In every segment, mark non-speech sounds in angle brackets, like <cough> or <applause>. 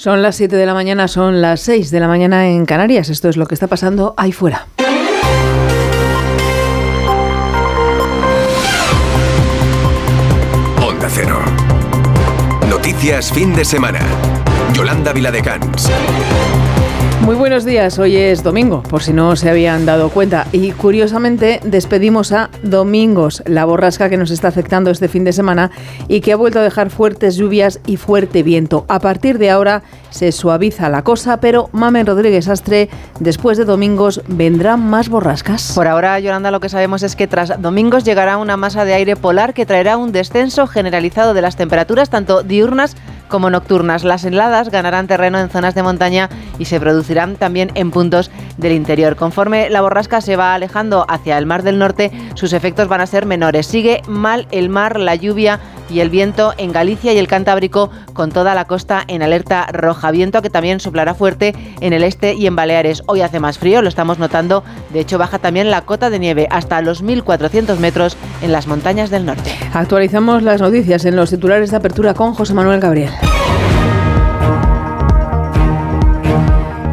Son las 7 de la mañana, son las 6 de la mañana en Canarias. Esto es lo que está pasando ahí fuera. Onda Cero. Noticias fin de semana. Yolanda Viladecans. Muy buenos días, hoy es domingo, por si no se habían dado cuenta. Y curiosamente despedimos a Domingos, la borrasca que nos está afectando este fin de semana y que ha vuelto a dejar fuertes lluvias y fuerte viento. A partir de ahora se suaviza la cosa, pero Mamen Rodríguez Astre, después de Domingos, ¿vendrán más borrascas? Por ahora, Yolanda, lo que sabemos es que tras Domingos llegará una masa de aire polar que traerá un descenso generalizado de las temperaturas, tanto diurnas como nocturnas. Las heladas ganarán terreno en zonas de montaña y se producirán también en puntos del interior. Conforme la borrasca se va alejando hacia el Mar del Norte, sus efectos van a ser menores. Sigue mal el mar, la lluvia y el viento en Galicia y el Cantábrico, con toda la costa en alerta roja. Viento que también soplará fuerte en el este y en Baleares. Hoy hace más frío, lo estamos notando. De hecho, baja también la cota de nieve hasta los 1.400 metros en las montañas del norte. Actualizamos las noticias en los titulares de apertura con José Manuel Gabriel.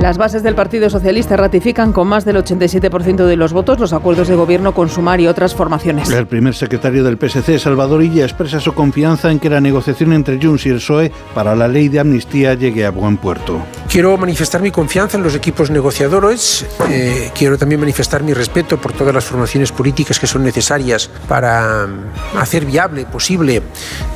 Las bases del Partido Socialista ratifican con más del 87% de los votos los acuerdos de gobierno con Sumar y otras formaciones. El primer secretario del PSC, Salvador Illa, expresa su confianza en que la negociación entre Junts y el PSOE para la ley de amnistía llegue a buen puerto. Quiero manifestar mi confianza en los equipos negociadores. Eh, quiero también manifestar mi respeto por todas las formaciones políticas que son necesarias para mm, hacer viable, posible,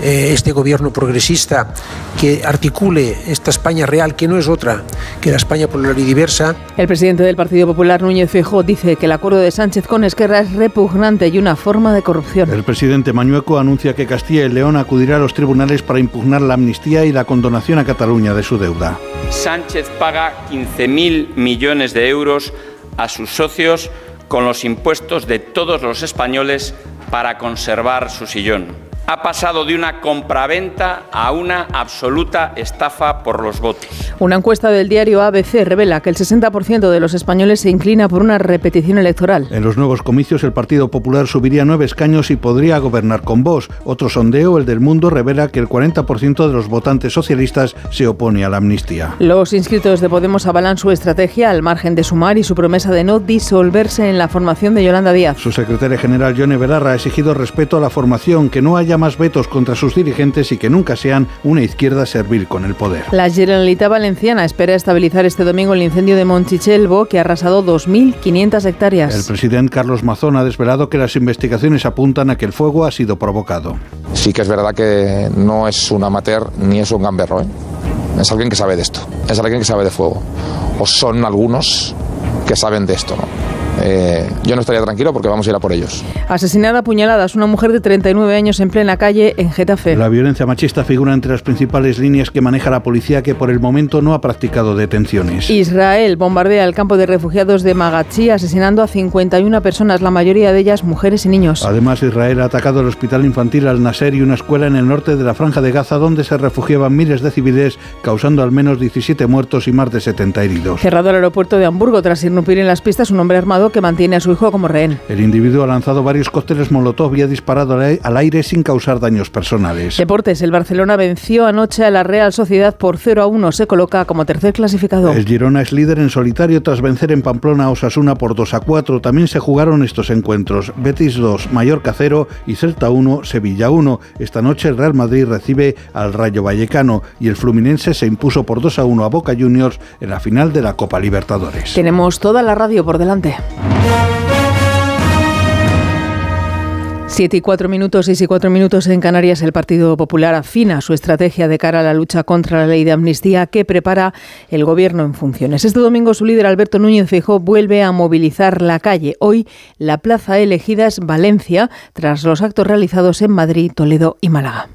eh, este gobierno progresista que articule esta España real, que no es otra que la España plural y diversa. El presidente del Partido Popular, Núñez Feijóo, dice que el acuerdo de Sánchez con Esquerra es repugnante y una forma de corrupción. El presidente Mañueco anuncia que Castilla y León acudirá a los tribunales para impugnar la amnistía y la condonación a Cataluña de su deuda. Sánchez paga 15.000 millones de euros a sus socios con los impuestos de todos los españoles para conservar su sillón ha pasado de una compraventa a una absoluta estafa por los votos. Una encuesta del diario ABC revela que el 60% de los españoles se inclina por una repetición electoral. En los nuevos comicios el Partido Popular subiría nueve escaños y podría gobernar con vos. Otro sondeo, el del Mundo, revela que el 40% de los votantes socialistas se opone a la amnistía. Los inscritos de Podemos avalan su estrategia al margen de sumar y su promesa de no disolverse en la formación de Yolanda Díaz. Su secretaria general, Yone Belarra, ha exigido respeto a la formación, que no haya más vetos contra sus dirigentes y que nunca sean una izquierda servil con el poder. La Generalitat Valenciana espera estabilizar este domingo el incendio de Monchichelvo que ha arrasado 2.500 hectáreas. El presidente Carlos Mazón ha desvelado que las investigaciones apuntan a que el fuego ha sido provocado. Sí que es verdad que no es un amateur ni es un gamberro. ¿eh? Es alguien que sabe de esto, es alguien que sabe de fuego. O son algunos que saben de esto, ¿no? Eh, yo no estaría tranquilo porque vamos a ir a por ellos. Asesinada a puñaladas una mujer de 39 años en plena calle en Getafe. La violencia machista figura entre las principales líneas que maneja la policía que por el momento no ha practicado detenciones. Israel bombardea el campo de refugiados de Magachi asesinando a 51 personas, la mayoría de ellas mujeres y niños. Además, Israel ha atacado el hospital infantil Al-Nasser y una escuela en el norte de la franja de Gaza donde se refugiaban miles de civiles, causando al menos 17 muertos y más de 70 heridos. Cerrado el aeropuerto de Hamburgo tras irrumpir en las pistas un hombre armado que mantiene a su hijo como rehén. El individuo ha lanzado varios cócteles Molotov y ha disparado al aire sin causar daños personales. Deportes. El Barcelona venció anoche a la Real Sociedad por 0 a 1. Se coloca como tercer clasificado. El Girona es líder en solitario tras vencer en Pamplona a Osasuna por 2 a 4. También se jugaron estos encuentros. Betis 2, Mallorca 0 y Celta 1, Sevilla 1. Esta noche el Real Madrid recibe al Rayo Vallecano y el Fluminense se impuso por 2 a 1 a Boca Juniors en la final de la Copa Libertadores. Tenemos toda la radio por delante. Siete y cuatro minutos, seis y cuatro minutos en Canarias. El Partido Popular afina su estrategia de cara a la lucha contra la ley de amnistía que prepara el gobierno en funciones. Este domingo su líder Alberto Núñez Feijóo vuelve a movilizar la calle. Hoy la plaza elegida es Valencia tras los actos realizados en Madrid, Toledo y Málaga.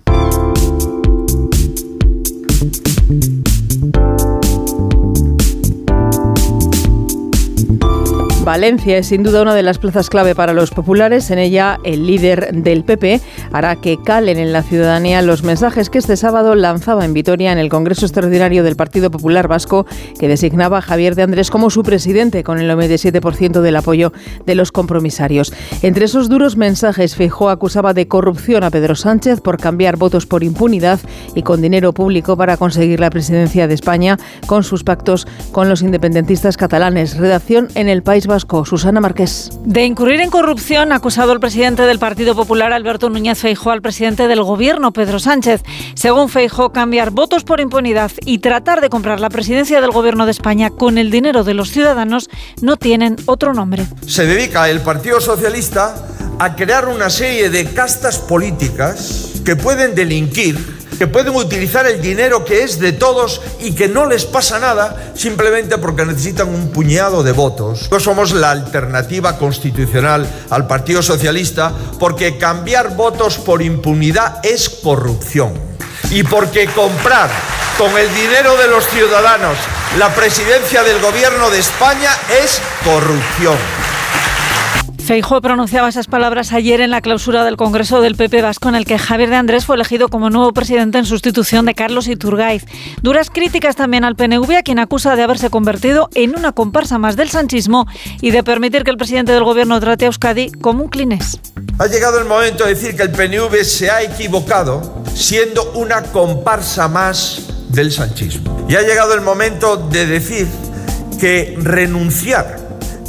Valencia es sin duda una de las plazas clave para los populares. En ella, el líder del PP hará que calen en la ciudadanía los mensajes que este sábado lanzaba en Vitoria en el Congreso Extraordinario del Partido Popular Vasco, que designaba a Javier de Andrés como su presidente, con el 97% del apoyo de los compromisarios. Entre esos duros mensajes, Feijóo acusaba de corrupción a Pedro Sánchez por cambiar votos por impunidad y con dinero público para conseguir la presidencia de España con sus pactos con los independentistas catalanes. Redacción en el País Vasco, Susana Márquez. De incurrir en corrupción, ha acusado el presidente del Partido Popular, Alberto Núñez Feijóo, al presidente del Gobierno, Pedro Sánchez. Según Feijóo, cambiar votos por impunidad y tratar de comprar la presidencia del Gobierno de España con el dinero de los ciudadanos no tienen otro nombre. Se dedica el Partido Socialista a crear una serie de castas políticas que pueden delinquir que pueden utilizar el dinero que es de todos y que no les pasa nada simplemente porque necesitan un puñado de votos. No somos la alternativa constitucional al Partido Socialista porque cambiar votos por impunidad es corrupción. Y porque comprar con el dinero de los ciudadanos la presidencia del gobierno de España es corrupción. Feijóo pronunciaba esas palabras ayer en la clausura del Congreso del PP Vasco, en el que Javier de Andrés fue elegido como nuevo presidente en sustitución de Carlos Iturgaiz. Duras críticas también al PNV, a quien acusa de haberse convertido en una comparsa más del sanchismo y de permitir que el presidente del gobierno trate a Euskadi como un clinés. Ha llegado el momento de decir que el PNV se ha equivocado siendo una comparsa más del sanchismo. Y ha llegado el momento de decir que renunciar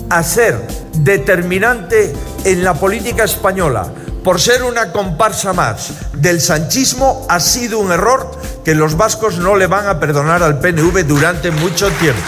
a ser determinante en la política española por ser una comparsa más del sanchismo ha sido un error que los vascos no le van a perdonar al PNV durante mucho tiempo.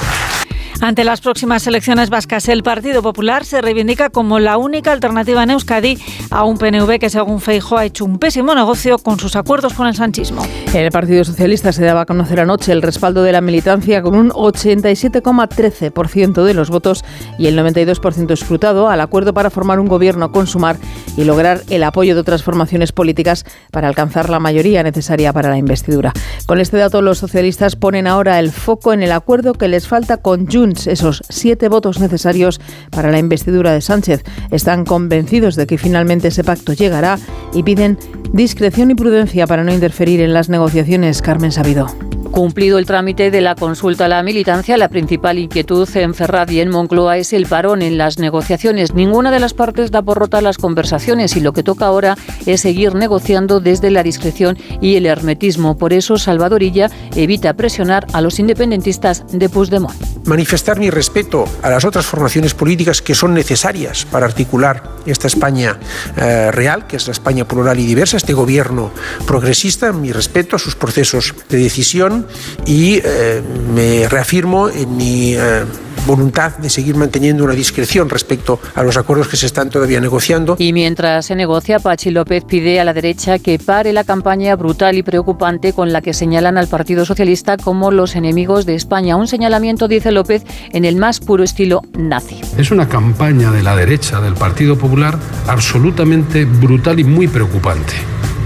Ante las próximas elecciones vascas, el Partido Popular se reivindica como la única alternativa en Euskadi a un PNV que, según Feijóo, ha hecho un pésimo negocio con sus acuerdos con el sanchismo. El Partido Socialista se daba a conocer anoche el respaldo de la militancia con un 87,13% de los votos y el 92% escrutado al acuerdo para formar un gobierno con Sumar y lograr el apoyo de otras formaciones políticas para alcanzar la mayoría necesaria para la investidura. Con este dato, los socialistas ponen ahora el foco en el acuerdo que les falta con Junts esos siete votos necesarios para la investidura de Sánchez. Están convencidos de que finalmente ese pacto llegará y piden discreción y prudencia para no interferir en las negociaciones. Carmen Sabido. Cumplido el trámite de la consulta a la militancia, la principal inquietud en Ferraz y en Moncloa es el parón en las negociaciones. Ninguna de las partes da por rota las conversaciones y lo que toca ahora es seguir negociando desde la discreción y el hermetismo. Por eso, Salvadorilla evita presionar a los independentistas de Puigdemont. Manifestar mi respeto a las otras formaciones políticas que son necesarias para articular esta España eh, real, que es la España plural y diversa, este gobierno progresista, mi respeto a sus procesos de decisión y eh, me reafirmo en mi eh, voluntad de seguir manteniendo una discreción respecto a los acuerdos que se están todavía negociando. Y mientras se negocia, Pachi López pide a la derecha que pare la campaña brutal y preocupante con la que señalan al Partido Socialista como los enemigos de España. Un señalamiento, dice López, en el más puro estilo nazi. Es una campaña de la derecha del Partido Popular absolutamente brutal y muy preocupante.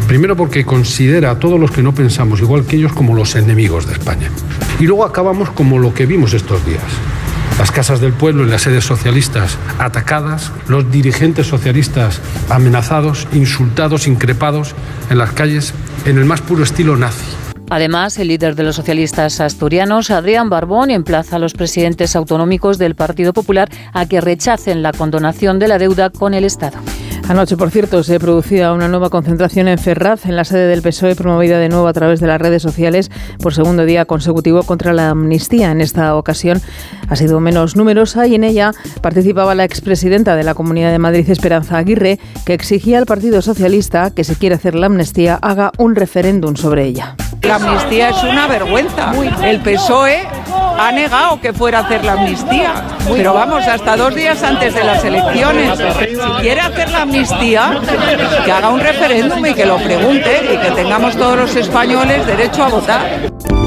Primero porque considera a todos los que no pensamos igual que ellos como los enemigos de España. Y luego acabamos como lo que vimos estos días. Las casas del pueblo y las sedes socialistas atacadas, los dirigentes socialistas amenazados, insultados, increpados en las calles en el más puro estilo nazi. Además, el líder de los socialistas asturianos, Adrián Barbón, emplaza a los presidentes autonómicos del Partido Popular a que rechacen la condonación de la deuda con el Estado. Anoche, por cierto, se producía una nueva concentración en Ferraz, en la sede del PSOE, promovida de nuevo a través de las redes sociales por segundo día consecutivo contra la amnistía. En esta ocasión ha sido menos numerosa y en ella participaba la expresidenta de la Comunidad de Madrid, Esperanza Aguirre, que exigía al Partido Socialista que si quiere hacer la amnistía haga un referéndum sobre ella. La amnistía es una vergüenza. El PSOE ha negado que fuera a hacer la amnistía. Pero vamos, hasta dos días antes de las elecciones. Si quiere hacer la amnistía, que haga un referéndum y que lo pregunte y que tengamos todos los españoles derecho a votar.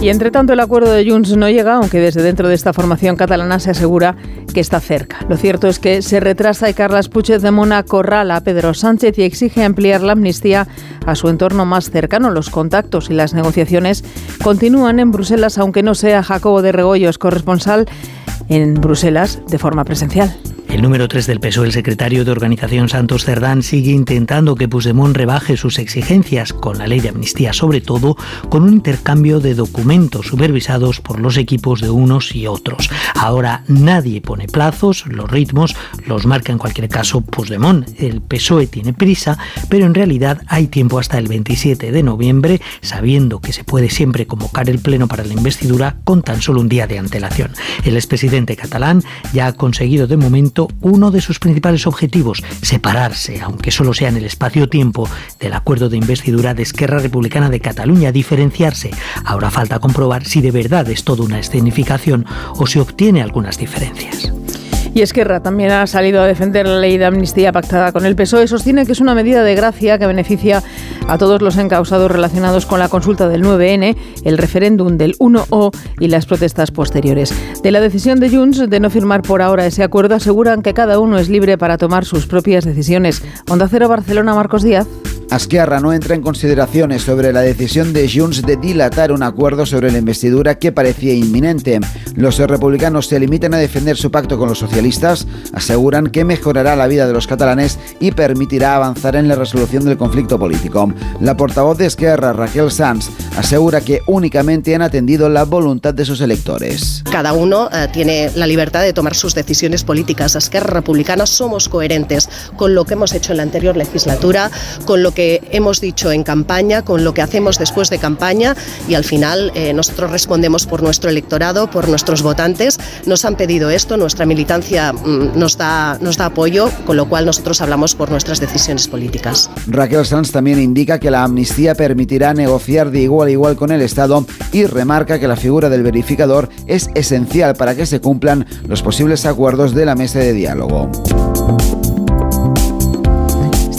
Y entre tanto el acuerdo de Junts no llega, aunque desde dentro de esta formación catalana se asegura que está cerca. Lo cierto es que se retrasa y Carles Puigdemont acorrala a Pedro Sánchez y exige ampliar la amnistía a su entorno más cercano. Los contactos y las negociaciones continúan en Bruselas, aunque no sea Jacobo de Regoyos, corresponsal en Bruselas de forma presencial. El número 3 del PSOE, el secretario de organización Santos Cerdán, sigue intentando que Puigdemont rebaje sus exigencias con la ley de amnistía, sobre todo con un intercambio de documentos supervisados por los equipos de unos y otros. Ahora nadie pone plazos, los ritmos los marca en cualquier caso Puigdemont. El PSOE tiene prisa, pero en realidad hay tiempo hasta el 27 de noviembre, sabiendo que se puede siempre convocar el pleno para la investidura con tan solo un día de antelación. El expresidente catalán ya ha conseguido de momento uno de sus principales objetivos, separarse, aunque solo sea en el espacio-tiempo, del acuerdo de investidura de Esquerra Republicana de Cataluña, diferenciarse. Ahora falta comprobar si de verdad es toda una escenificación o se obtiene algunas diferencias. Y Esquerra también ha salido a defender la ley de amnistía pactada con el PSOE. Sostiene que es una medida de gracia que beneficia a todos los encausados relacionados con la consulta del 9N, el referéndum del 1O y las protestas posteriores. De la decisión de Junts de no firmar por ahora ese acuerdo, aseguran que cada uno es libre para tomar sus propias decisiones. Onda Cero Barcelona, Marcos Díaz. Asquerra no entra en consideraciones sobre la decisión de Junts de dilatar un acuerdo sobre la investidura que parecía inminente. Los republicanos se limitan a defender su pacto con los socialistas, aseguran que mejorará la vida de los catalanes y permitirá avanzar en la resolución del conflicto político. La portavoz de Esquerra, Raquel Sanz, asegura que únicamente han atendido la voluntad de sus electores. Cada uno eh, tiene la libertad de tomar sus decisiones políticas. Esquerra Republicana somos coherentes con lo que hemos hecho en la anterior legislatura, con lo que hemos dicho en campaña, con lo que hacemos después de campaña y al final eh, nosotros respondemos por nuestro electorado, por nuestros votantes. Nos han pedido esto, nuestra militancia mm, nos, da, nos da apoyo, con lo cual nosotros hablamos por nuestras decisiones políticas. Raquel Sanz también indica que la amnistía permitirá negociar de igual a igual con el Estado y remarca que la figura del verificador es esencial para que se cumplan los posibles acuerdos de la mesa de diálogo.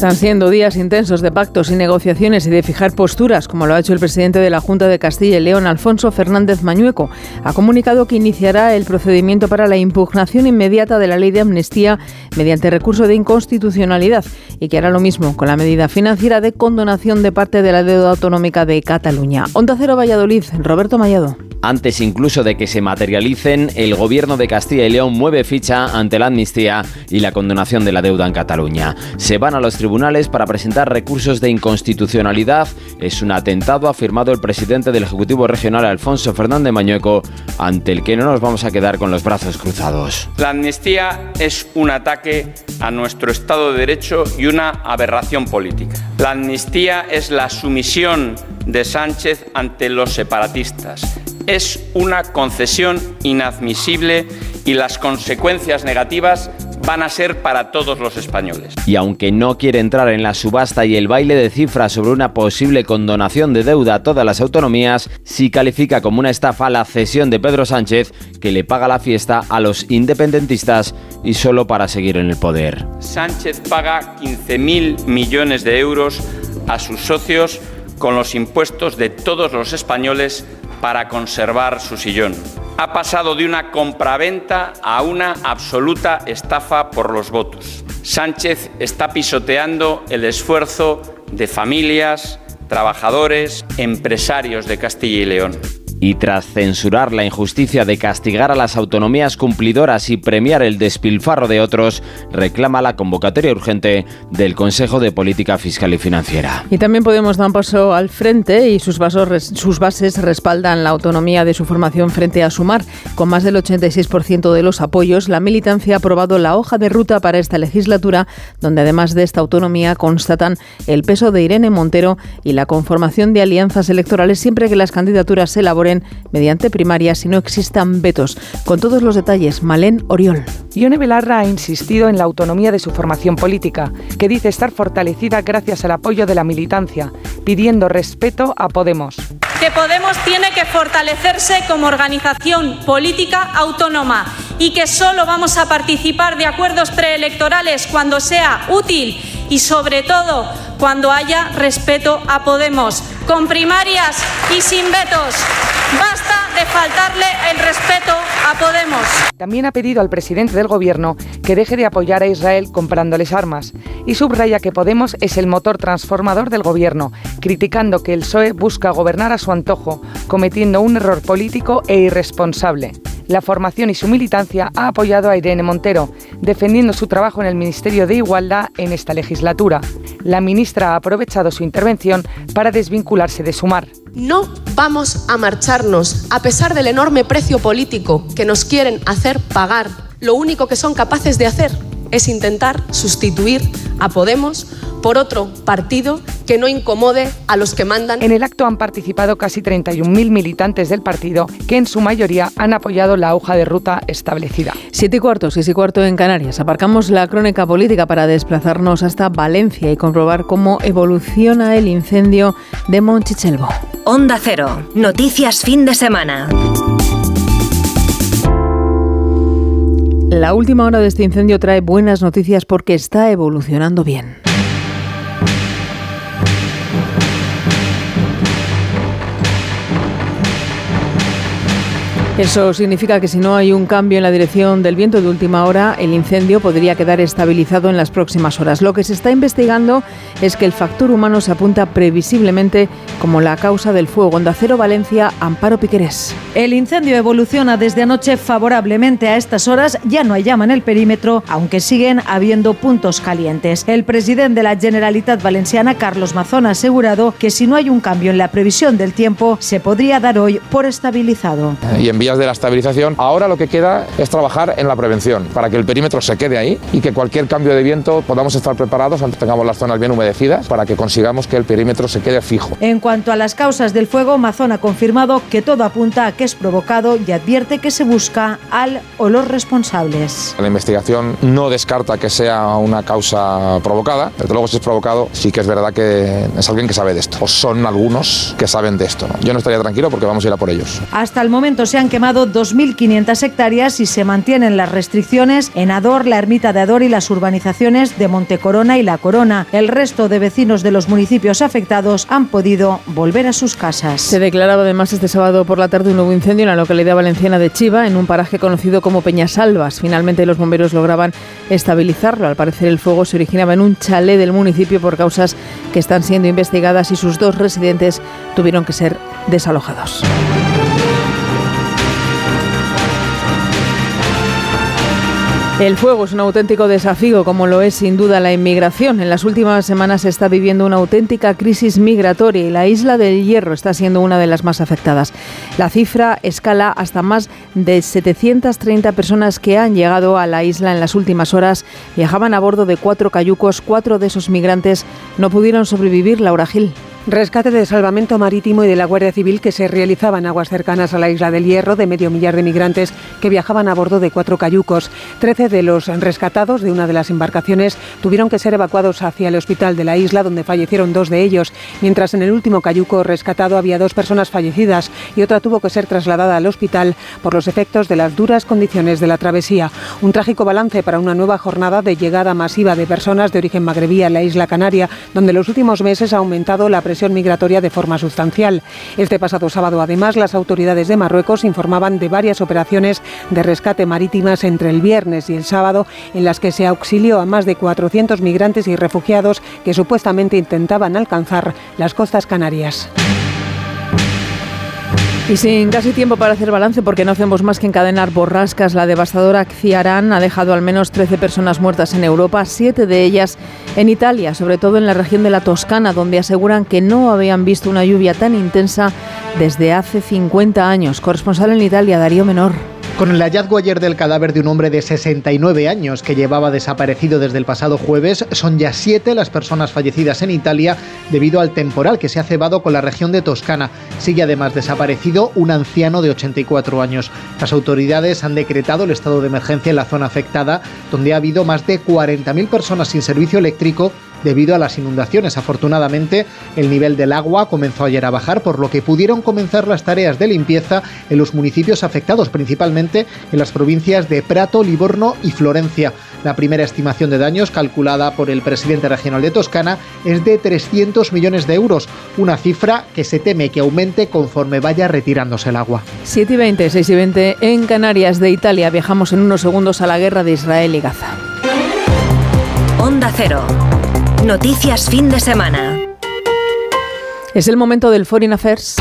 Están siendo días intensos de pactos y negociaciones y de fijar posturas, como lo ha hecho el presidente de la Junta de Castilla y León, Alfonso Fernández Mañueco. Ha comunicado que iniciará el procedimiento para la impugnación inmediata de la ley de amnistía mediante recurso de inconstitucionalidad y que hará lo mismo con la medida financiera de condonación de parte de la deuda autonómica de Cataluña. Onda Cero Valladolid, Roberto Mayado. Antes incluso de que se materialicen, el gobierno de Castilla y León mueve ficha ante la amnistía y la condonación de la deuda en Cataluña. Se van a los tribunales para presentar recursos de inconstitucionalidad. Es un atentado, ha afirmado el presidente del Ejecutivo Regional, Alfonso Fernández Mañueco, ante el que no nos vamos a quedar con los brazos cruzados. La amnistía es un ataque a nuestro Estado de Derecho y una aberración política. La amnistía es la sumisión de Sánchez ante los separatistas es una concesión inadmisible y las consecuencias negativas van a ser para todos los españoles. Y aunque no quiere entrar en la subasta y el baile de cifras sobre una posible condonación de deuda a todas las autonomías, sí califica como una estafa la cesión de Pedro Sánchez, que le paga la fiesta a los independentistas y solo para seguir en el poder. Sánchez paga 15.000 millones de euros a sus socios con los impuestos de todos los españoles para conservar su sillón. Ha pasado de una compraventa a una absoluta estafa por los votos. Sánchez está pisoteando el esfuerzo de familias, trabajadores, empresarios de Castilla y León y tras censurar la injusticia de castigar a las autonomías cumplidoras y premiar el despilfarro de otros, reclama la convocatoria urgente del Consejo de Política Fiscal y Financiera. Y también Podemos dar un paso al frente y sus, sus bases respaldan la autonomía de su formación frente a Sumar. Con más del 86% de los apoyos, la militancia ha aprobado la hoja de ruta para esta legislatura, donde además de esta autonomía constatan el peso de Irene Montero y la conformación de alianzas electorales siempre que las candidaturas se elaboren mediante primarias si no existan vetos. Con todos los detalles, Malén Oriol. Ione Belarra ha insistido en la autonomía de su formación política, que dice estar fortalecida gracias al apoyo de la militancia, pidiendo respeto a Podemos. Que Podemos tiene que fortalecerse como organización política autónoma y que solo vamos a participar de acuerdos preelectorales cuando sea útil y sobre todo cuando haya respeto a Podemos, con primarias y sin vetos. Basta de faltarle el respeto a Podemos. También ha pedido al presidente del gobierno que deje de apoyar a Israel comprándoles armas y subraya que Podemos es el motor transformador del gobierno, criticando que el PSOE busca gobernar a su antojo, cometiendo un error político e irresponsable. La formación y su militancia ha apoyado a Irene Montero, defendiendo su trabajo en el Ministerio de Igualdad en esta legislatura. La ministra ha aprovechado su intervención para desvincularse de Sumar. No vamos a marcharnos a pesar del enorme precio político que nos quieren hacer pagar. Lo único que son capaces de hacer es intentar sustituir a Podemos por otro partido que no incomode a los que mandan. En el acto han participado casi 31.000 militantes del partido que en su mayoría han apoyado la hoja de ruta establecida. Siete y cuarto, seis y cuarto en Canarias. Aparcamos la crónica política para desplazarnos hasta Valencia y comprobar cómo evoluciona el incendio de Monchichelvo. Onda Cero. Noticias fin de semana. La última hora de este incendio trae buenas noticias porque está evolucionando bien. Eso significa que si no hay un cambio en la dirección del viento de última hora, el incendio podría quedar estabilizado en las próximas horas. Lo que se está investigando es que el factor humano se apunta previsiblemente como la causa del fuego. Onda Cero Valencia, Amparo Piquerés. El incendio evoluciona desde anoche favorablemente a estas horas. Ya no hay llama en el perímetro, aunque siguen habiendo puntos calientes. El presidente de la Generalitat Valenciana, Carlos Mazón, ha asegurado que si no hay un cambio en la previsión del tiempo, se podría dar hoy por estabilizado. Y en de la estabilización, ahora lo que queda es trabajar en la prevención, para que el perímetro se quede ahí y que cualquier cambio de viento podamos estar preparados, antes tengamos las zonas bien humedecidas, para que consigamos que el perímetro se quede fijo. En cuanto a las causas del fuego, Mazón ha confirmado que todo apunta a que es provocado y advierte que se busca al o los responsables. La investigación no descarta que sea una causa provocada, desde luego si es provocado sí que es verdad que es alguien que sabe de esto, o son algunos que saben de esto. ¿no? Yo no estaría tranquilo porque vamos a ir a por ellos. Hasta el momento se han quemado 2.500 hectáreas y se mantienen las restricciones en Ador, la ermita de Ador y las urbanizaciones de Montecorona y La Corona. El resto de vecinos de los municipios afectados han podido volver a sus casas. Se declaraba además este sábado por la tarde un nuevo incendio en la localidad valenciana de Chiva, en un paraje conocido como Peñasalvas. Finalmente los bomberos lograban estabilizarlo. Al parecer el fuego se originaba en un chalet del municipio por causas que están siendo investigadas y sus dos residentes tuvieron que ser desalojados. <laughs> El fuego es un auténtico desafío, como lo es sin duda la inmigración. En las últimas semanas se está viviendo una auténtica crisis migratoria y la isla del Hierro está siendo una de las más afectadas. La cifra escala hasta más de 730 personas que han llegado a la isla en las últimas horas. Viajaban a bordo de cuatro cayucos. Cuatro de esos migrantes no pudieron sobrevivir. Laura Gil. Rescate de salvamento marítimo y de la Guardia Civil que se realizaba en aguas cercanas a la isla del Hierro de medio millar de migrantes que viajaban a bordo de cuatro cayucos. Trece de los rescatados de una de las embarcaciones tuvieron que ser evacuados hacia el hospital de la isla donde fallecieron dos de ellos, mientras en el último cayuco rescatado había dos personas fallecidas y otra tuvo que ser trasladada al hospital por los efectos de las duras condiciones de la travesía. Un trágico balance para una nueva jornada de llegada masiva de personas de origen magrebí a la isla Canaria, donde en los últimos meses ha aumentado la presión migratoria de forma sustancial. Este pasado sábado, además, las autoridades de Marruecos informaban de varias operaciones de rescate marítimas entre el viernes y el sábado, en las que se auxilió a más de 400 migrantes y refugiados que supuestamente intentaban alcanzar las costas canarias. Y sin casi tiempo para hacer balance, porque no hacemos más que encadenar borrascas, la devastadora Ciarán ha dejado al menos 13 personas muertas en Europa, siete de ellas en Italia, sobre todo en la región de la Toscana, donde aseguran que no habían visto una lluvia tan intensa desde hace 50 años. Corresponsal en Italia, Darío Menor. Con el hallazgo ayer del cadáver de un hombre de 69 años que llevaba desaparecido desde el pasado jueves, son ya siete las personas fallecidas en Italia debido al temporal que se ha cebado con la región de Toscana. Sigue además desaparecido un anciano de 84 años. Las autoridades han decretado el estado de emergencia en la zona afectada, donde ha habido más de 40.000 personas sin servicio eléctrico debido a las inundaciones. Afortunadamente, el nivel del agua comenzó ayer a bajar, por lo que pudieron comenzar las tareas de limpieza en los municipios afectados, principalmente en las provincias de Prato, Livorno y Florencia. La primera estimación de daños, calculada por el presidente regional de Toscana, es de 300 millones de euros, una cifra que se teme que aumente conforme vaya retirándose el agua. 7 y 20, 6 y 20 en Canarias de Italia. Viajamos en unos segundos a la guerra de Israel y Gaza. Onda Cero. Noticias fin de semana. Es el momento del Foreign Affairs.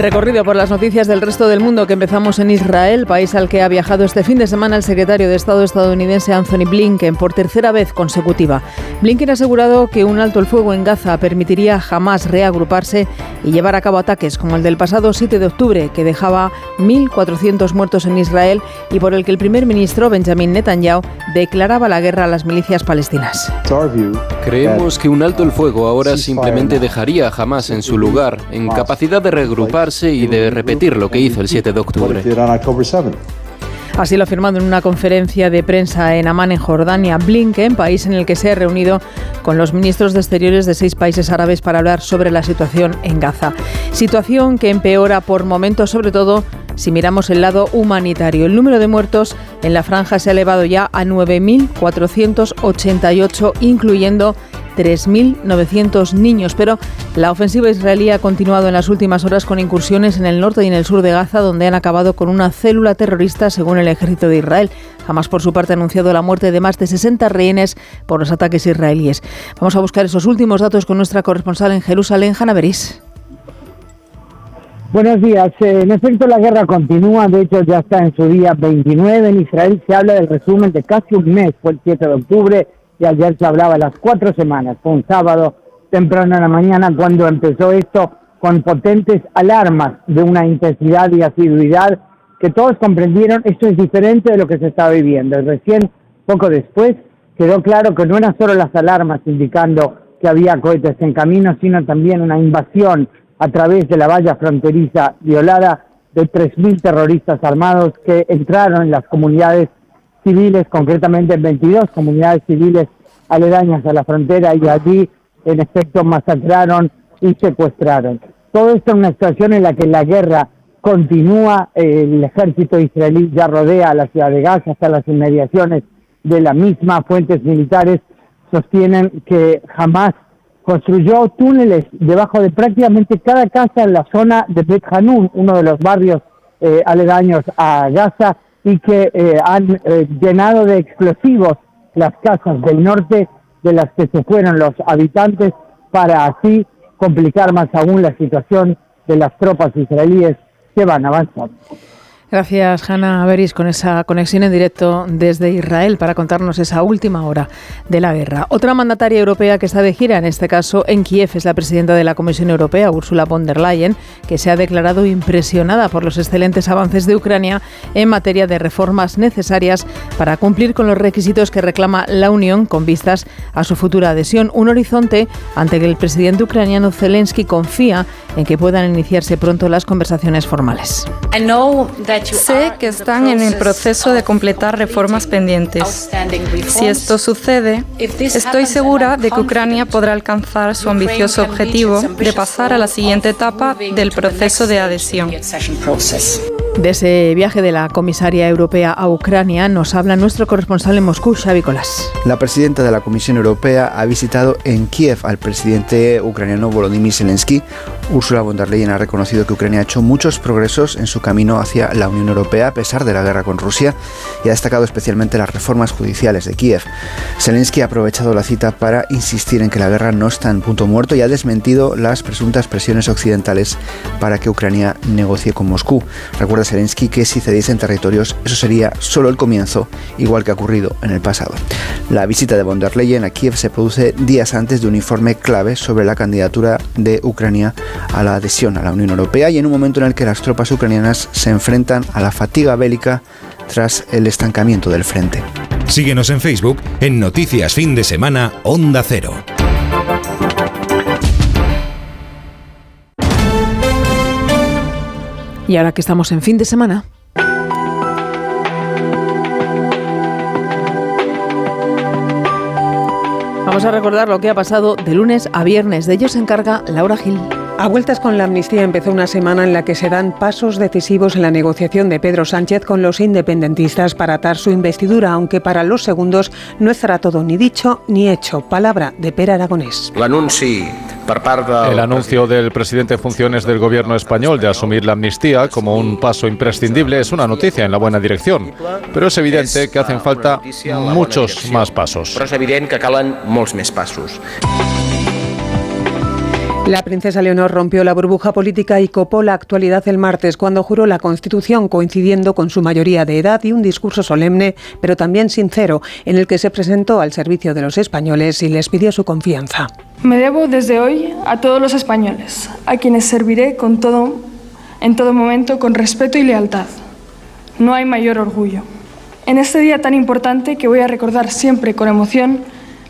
Recorrido por las noticias del resto del mundo que empezamos en Israel, país al que ha viajado este fin de semana el secretario de Estado estadounidense Anthony Blinken por tercera vez consecutiva. Blinken ha asegurado que un alto el fuego en Gaza permitiría jamás reagruparse y llevar a cabo ataques como el del pasado 7 de octubre, que dejaba 1.400 muertos en Israel y por el que el primer ministro Benjamin Netanyahu declaraba la guerra a las milicias palestinas. Creemos que un alto el fuego ahora simplemente dejaría a Hamas en su lugar, en capacidad de reagrupar y de repetir lo que hizo el 7 de octubre. Así lo ha afirmado en una conferencia de prensa en Amán, en Jordania, Blinken, país en el que se ha reunido con los ministros de Exteriores de seis países árabes para hablar sobre la situación en Gaza. Situación que empeora por momentos, sobre todo si miramos el lado humanitario. El número de muertos en la franja se ha elevado ya a 9.488, incluyendo 3.900 niños. Pero la ofensiva israelí ha continuado en las últimas horas con incursiones en el norte y en el sur de Gaza, donde han acabado con una célula terrorista, según el ejército de Israel. Jamás, por su parte, ha anunciado la muerte de más de 60 rehenes por los ataques israelíes. Vamos a buscar esos últimos datos con nuestra corresponsal en Jerusalén, Hanna Beris. Buenos días. Eh, en efecto, la guerra continúa. De hecho, ya está en su día 29. En Israel se habla del resumen de casi un mes. Fue el 7 de octubre y ayer se hablaba de las cuatro semanas. Fue un sábado temprano en la mañana cuando empezó esto con potentes alarmas de una intensidad y asiduidad que todos comprendieron esto es diferente de lo que se estaba viviendo. Y recién, poco después, quedó claro que no eran solo las alarmas indicando que había cohetes en camino, sino también una invasión a través de la valla fronteriza violada de 3.000 terroristas armados que entraron en las comunidades civiles, concretamente en 22 comunidades civiles aledañas a la frontera y allí en efecto masacraron y secuestraron. Todo esto es una situación en la que la guerra continúa, el ejército israelí ya rodea a la ciudad de Gaza hasta las inmediaciones de la misma, fuentes militares sostienen que jamás construyó túneles debajo de prácticamente cada casa en la zona de Bet Hanun, uno de los barrios eh, aledaños a Gaza, y que eh, han eh, llenado de explosivos las casas del norte de las que se fueron los habitantes para así complicar más aún la situación de las tropas israelíes que van avanzando. Gracias, Hanna Beris, con esa conexión en directo desde Israel para contarnos esa última hora de la guerra. Otra mandataria europea que está de gira, en este caso en Kiev, es la presidenta de la Comisión Europea, Ursula von der Leyen, que se ha declarado impresionada por los excelentes avances de Ucrania en materia de reformas necesarias para cumplir con los requisitos que reclama la Unión con vistas a su futura adhesión. Un horizonte ante que el presidente ucraniano Zelensky confía en que puedan iniciarse pronto las conversaciones formales. Sé que están en el proceso de completar reformas pendientes. Si esto sucede, estoy segura de que Ucrania podrá alcanzar su ambicioso objetivo de pasar a la siguiente etapa del proceso de adhesión. De ese viaje de la comisaria europea a Ucrania nos habla nuestro corresponsal en Moscú, Xavi Colás. La presidenta de la Comisión Europea ha visitado en Kiev al presidente ucraniano Volodymyr Zelensky. Ursula von der Leyen ha reconocido que Ucrania ha hecho muchos progresos en su camino hacia la Unión Europea a pesar de la guerra con Rusia y ha destacado especialmente las reformas judiciales de Kiev. Zelensky ha aprovechado la cita para insistir en que la guerra no está en punto muerto y ha desmentido las presuntas presiones occidentales para que Ucrania negocie con Moscú. Recuerda Zelensky que si cediesen territorios eso sería solo el comienzo, igual que ha ocurrido en el pasado. La visita de von der Leyen a Kiev se produce días antes de un informe clave sobre la candidatura de Ucrania a la adhesión a la Unión Europea y en un momento en el que las tropas ucranianas se enfrentan a la fatiga bélica tras el estancamiento del frente. Síguenos en Facebook en Noticias Fin de Semana Onda Cero. Y ahora que estamos en fin de semana. Vamos a recordar lo que ha pasado de lunes a viernes. De ello se encarga Laura Gil. A vueltas con la amnistía empezó una semana en la que se dan pasos decisivos en la negociación de Pedro Sánchez con los independentistas para atar su investidura, aunque para los segundos no estará todo ni dicho ni hecho. Palabra de Per Aragonés. El anuncio del presidente en funciones del gobierno español de asumir la amnistía como un paso imprescindible es una noticia en la buena dirección, pero es evidente que hacen falta muchos más pasos. Però és evident que calen molts més passos. La princesa Leonor rompió la burbuja política y copó la actualidad el martes cuando juró la Constitución coincidiendo con su mayoría de edad y un discurso solemne, pero también sincero, en el que se presentó al servicio de los españoles y les pidió su confianza. Me debo desde hoy a todos los españoles, a quienes serviré con todo, en todo momento con respeto y lealtad. No hay mayor orgullo. En este día tan importante que voy a recordar siempre con emoción,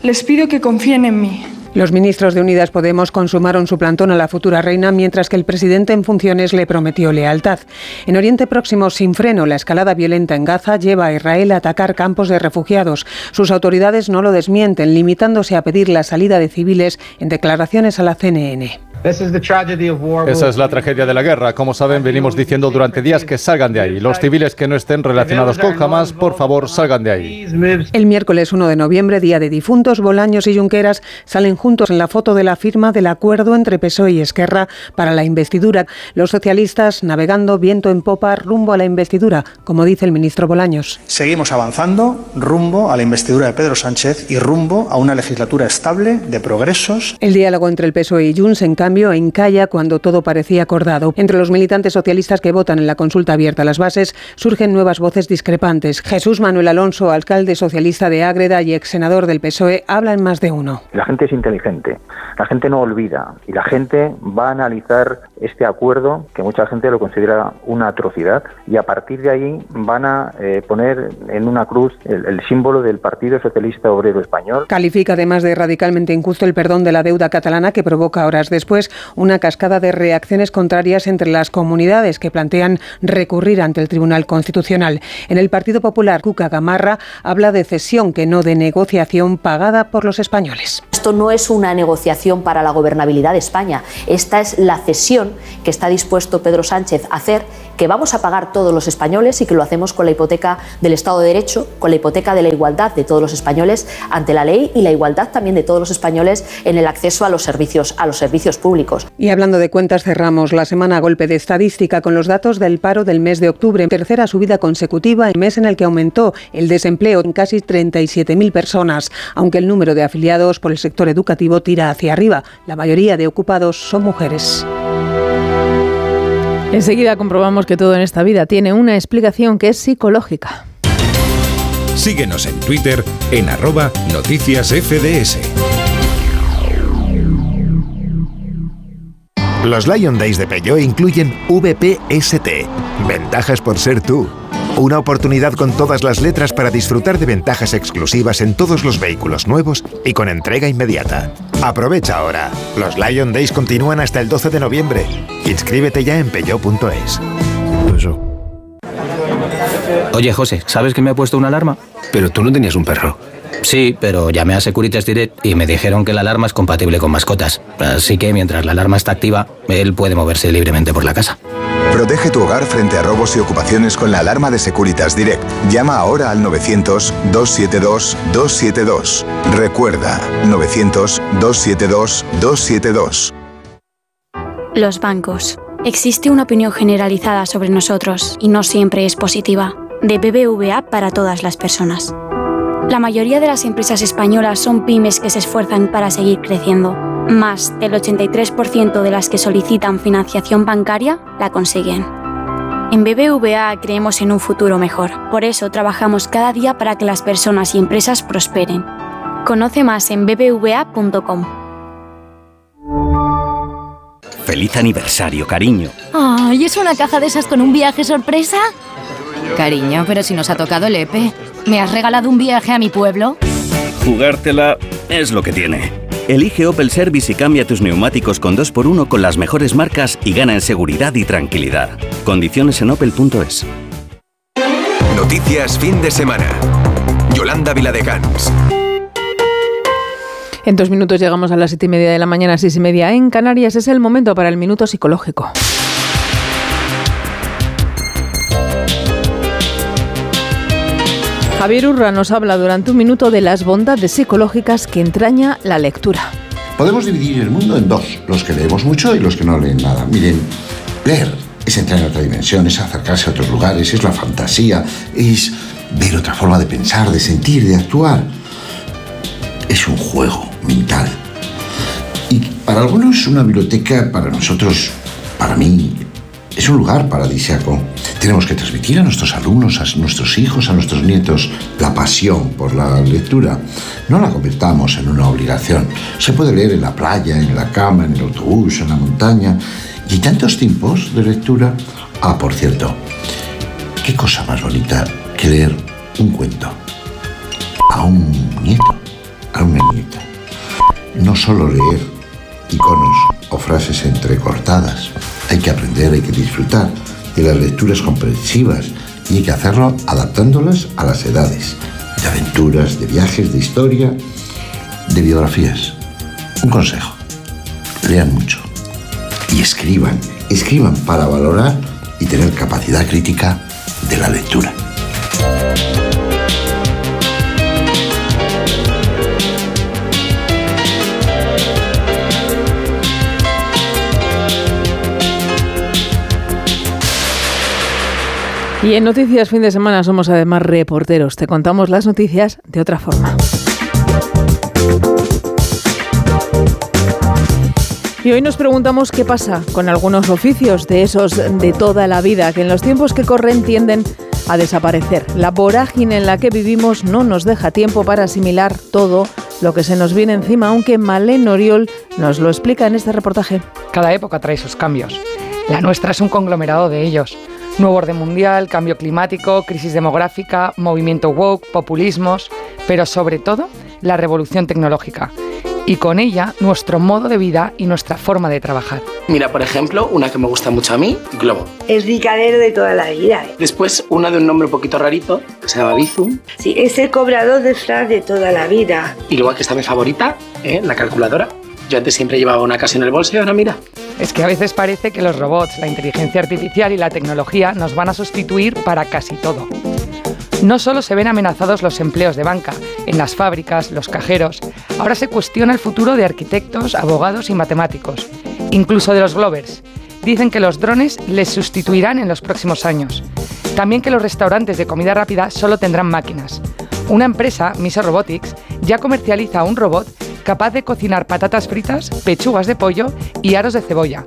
les pido que confíen en mí los ministros de Unidas Podemos consumaron su plantón a la futura reina, mientras que el presidente en funciones le prometió lealtad. En Oriente Próximo, sin freno, la escalada violenta en Gaza lleva a Israel a atacar campos de refugiados. Sus autoridades no lo desmienten, limitándose a pedir la salida de civiles en declaraciones a la CNN. Esa es la tragedia de la guerra. Como saben, venimos diciendo durante días que salgan de ahí. Los civiles que no estén relacionados con Hamas, por favor, salgan de ahí. El miércoles 1 de noviembre, día de difuntos, Bolaños y Junqueras salen juntos en la foto de la firma del acuerdo entre PSOE y Esquerra para la investidura. Los socialistas navegando viento en popa rumbo a la investidura, como dice el ministro Bolaños. Seguimos avanzando rumbo a la investidura de Pedro Sánchez y rumbo a una legislatura estable de progresos. El diálogo entre el PSOE y Junts en cambio encalla cuando todo parecía acordado. Entre los militantes socialistas que votan en la consulta abierta a las bases surgen nuevas voces discrepantes. Jesús Manuel Alonso, alcalde socialista de Ágreda y ex senador del PSOE, habla en más de uno. La gente es inteligente, la gente no olvida y la gente va a analizar este acuerdo, que mucha gente lo considera una atrocidad, y a partir de ahí van a eh, poner en una cruz el, el símbolo del Partido Socialista Obrero Español. Califica además de radicalmente injusto el perdón de la deuda catalana que provoca horas después una cascada de reacciones contrarias entre las comunidades que plantean recurrir ante el Tribunal Constitucional. En el Partido Popular, Cuca Gamarra habla de cesión que no de negociación pagada por los españoles. Esto no es una negociación para la gobernabilidad de España, esta es la cesión que está dispuesto Pedro Sánchez a hacer, que vamos a pagar todos los españoles y que lo hacemos con la hipoteca del Estado de Derecho, con la hipoteca de la igualdad de todos los españoles ante la ley y la igualdad también de todos los españoles en el acceso a los servicios, a los servicios públicos. Y hablando de cuentas, cerramos la semana golpe de estadística con los datos del paro del mes de octubre, tercera subida consecutiva, el mes en el que aumentó el desempleo en casi 37.000 personas, aunque el número de afiliados por el sector educativo tira hacia arriba. La mayoría de ocupados son mujeres. Enseguida comprobamos que todo en esta vida tiene una explicación que es psicológica. Síguenos en Twitter en arroba noticias FDS. Los Lion Days de Peugeot incluyen VPST, ventajas por ser tú. Una oportunidad con todas las letras para disfrutar de ventajas exclusivas en todos los vehículos nuevos y con entrega inmediata. Aprovecha ahora. Los Lion Days continúan hasta el 12 de noviembre. Inscríbete ya en peugeot.es. Oye, José, ¿sabes que me ha puesto una alarma? Pero tú no tenías un perro. Sí, pero llamé a Securitas Direct y me dijeron que la alarma es compatible con mascotas. Así que mientras la alarma está activa, él puede moverse libremente por la casa. Protege tu hogar frente a robos y ocupaciones con la alarma de Securitas Direct. Llama ahora al 900-272-272. Recuerda, 900-272-272. Los bancos. Existe una opinión generalizada sobre nosotros y no siempre es positiva. De BBVA para todas las personas. La mayoría de las empresas españolas son pymes que se esfuerzan para seguir creciendo. Más del 83% de las que solicitan financiación bancaria la consiguen. En BBVA creemos en un futuro mejor. Por eso trabajamos cada día para que las personas y empresas prosperen. Conoce más en bbva.com. Feliz aniversario, cariño. ¿Y es una caja de esas con un viaje sorpresa? Cariño, pero si nos ha tocado el EPE. ¿Me has regalado un viaje a mi pueblo? Jugártela es lo que tiene. Elige Opel Service y cambia tus neumáticos con 2x1 con las mejores marcas y gana en seguridad y tranquilidad. Condiciones en opel.es. Noticias fin de semana. Yolanda Viladecans. En dos minutos llegamos a las siete y media de la mañana, seis y media en Canarias. Es el momento para el minuto psicológico. Javier Urra nos habla durante un minuto de las bondades psicológicas que entraña la lectura. Podemos dividir el mundo en dos, los que leemos mucho y los que no leen nada. Miren, leer es entrar en otra dimensión, es acercarse a otros lugares, es la fantasía, es ver otra forma de pensar, de sentir, de actuar. Es un juego mental. Y para algunos una biblioteca, para nosotros, para mí, es un lugar paradisíaco. Tenemos que transmitir a nuestros alumnos, a nuestros hijos, a nuestros nietos la pasión por la lectura. No la convirtamos en una obligación. Se puede leer en la playa, en la cama, en el autobús, en la montaña. Y tantos tiempos de lectura. Ah, por cierto, qué cosa más bonita que leer un cuento a un nieto, a una nieta. No solo leer iconos o frases entrecortadas. Hay que aprender, hay que disfrutar de las lecturas comprensivas y hay que hacerlo adaptándolas a las edades, de aventuras, de viajes, de historia, de biografías. Un consejo, lean mucho y escriban, escriban para valorar y tener capacidad crítica de la lectura. Y en Noticias Fin de Semana somos además reporteros. Te contamos las noticias de otra forma. Y hoy nos preguntamos qué pasa con algunos oficios de esos de toda la vida que en los tiempos que corren tienden a desaparecer. La vorágine en la que vivimos no nos deja tiempo para asimilar todo lo que se nos viene encima, aunque Malén Oriol nos lo explica en este reportaje. Cada época trae sus cambios. La nuestra es un conglomerado de ellos. Nuevo orden mundial, cambio climático, crisis demográfica, movimiento woke, populismos, pero sobre todo la revolución tecnológica. Y con ella nuestro modo de vida y nuestra forma de trabajar. Mira, por ejemplo, una que me gusta mucho a mí, Globo. Es ricadero de toda la vida. ¿eh? Después, una de un nombre un poquito rarito, que se llama Bizum. Sí, es el cobrador de flash de toda la vida. Y luego aquí está mi favorita, ¿eh? la calculadora. Yo antes siempre llevaba una casa en el bolso y ahora mira. Es que a veces parece que los robots, la inteligencia artificial y la tecnología nos van a sustituir para casi todo. No solo se ven amenazados los empleos de banca, en las fábricas, los cajeros, ahora se cuestiona el futuro de arquitectos, abogados y matemáticos, incluso de los glovers. Dicen que los drones les sustituirán en los próximos años. También que los restaurantes de comida rápida solo tendrán máquinas. Una empresa, Miso Robotics, ya comercializa un robot capaz de cocinar patatas fritas, pechugas de pollo y aros de cebolla.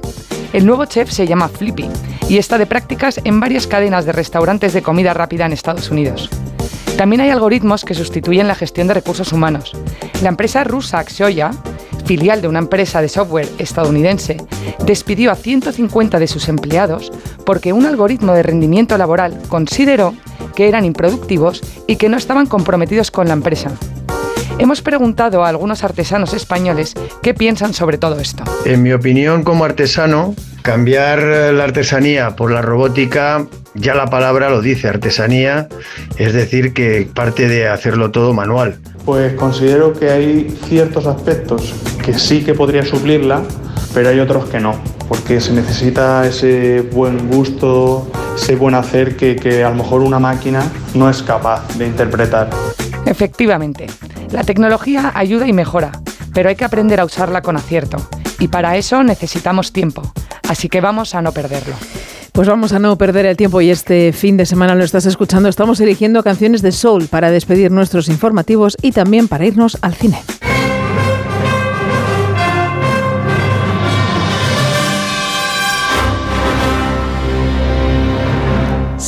El nuevo chef se llama Flippy y está de prácticas en varias cadenas de restaurantes de comida rápida en Estados Unidos. También hay algoritmos que sustituyen la gestión de recursos humanos. La empresa rusa Axoya, filial de una empresa de software estadounidense, despidió a 150 de sus empleados porque un algoritmo de rendimiento laboral consideró que eran improductivos y que no estaban comprometidos con la empresa. Hemos preguntado a algunos artesanos españoles qué piensan sobre todo esto. En mi opinión, como artesano, cambiar la artesanía por la robótica, ya la palabra lo dice, artesanía, es decir, que parte de hacerlo todo manual. Pues considero que hay ciertos aspectos que sí que podría suplirla, pero hay otros que no, porque se necesita ese buen gusto, ese buen hacer que, que a lo mejor una máquina no es capaz de interpretar. Efectivamente, la tecnología ayuda y mejora, pero hay que aprender a usarla con acierto. Y para eso necesitamos tiempo. Así que vamos a no perderlo. Pues vamos a no perder el tiempo y este fin de semana lo estás escuchando. Estamos eligiendo canciones de soul para despedir nuestros informativos y también para irnos al cine.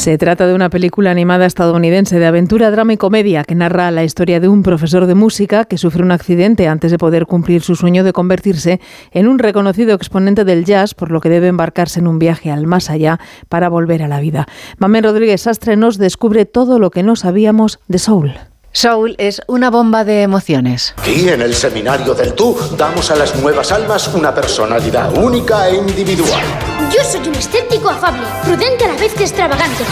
Se trata de una película animada estadounidense de aventura, drama y comedia que narra la historia de un profesor de música que sufre un accidente antes de poder cumplir su sueño de convertirse en un reconocido exponente del jazz, por lo que debe embarcarse en un viaje al más allá para volver a la vida. Mamén Rodríguez Sastre nos descubre todo lo que no sabíamos de Soul. Soul es una bomba de emociones. Aquí en el seminario del tú damos a las nuevas almas una personalidad única e individual. Yo soy un escéptico afable, prudente a la vez que extravagante.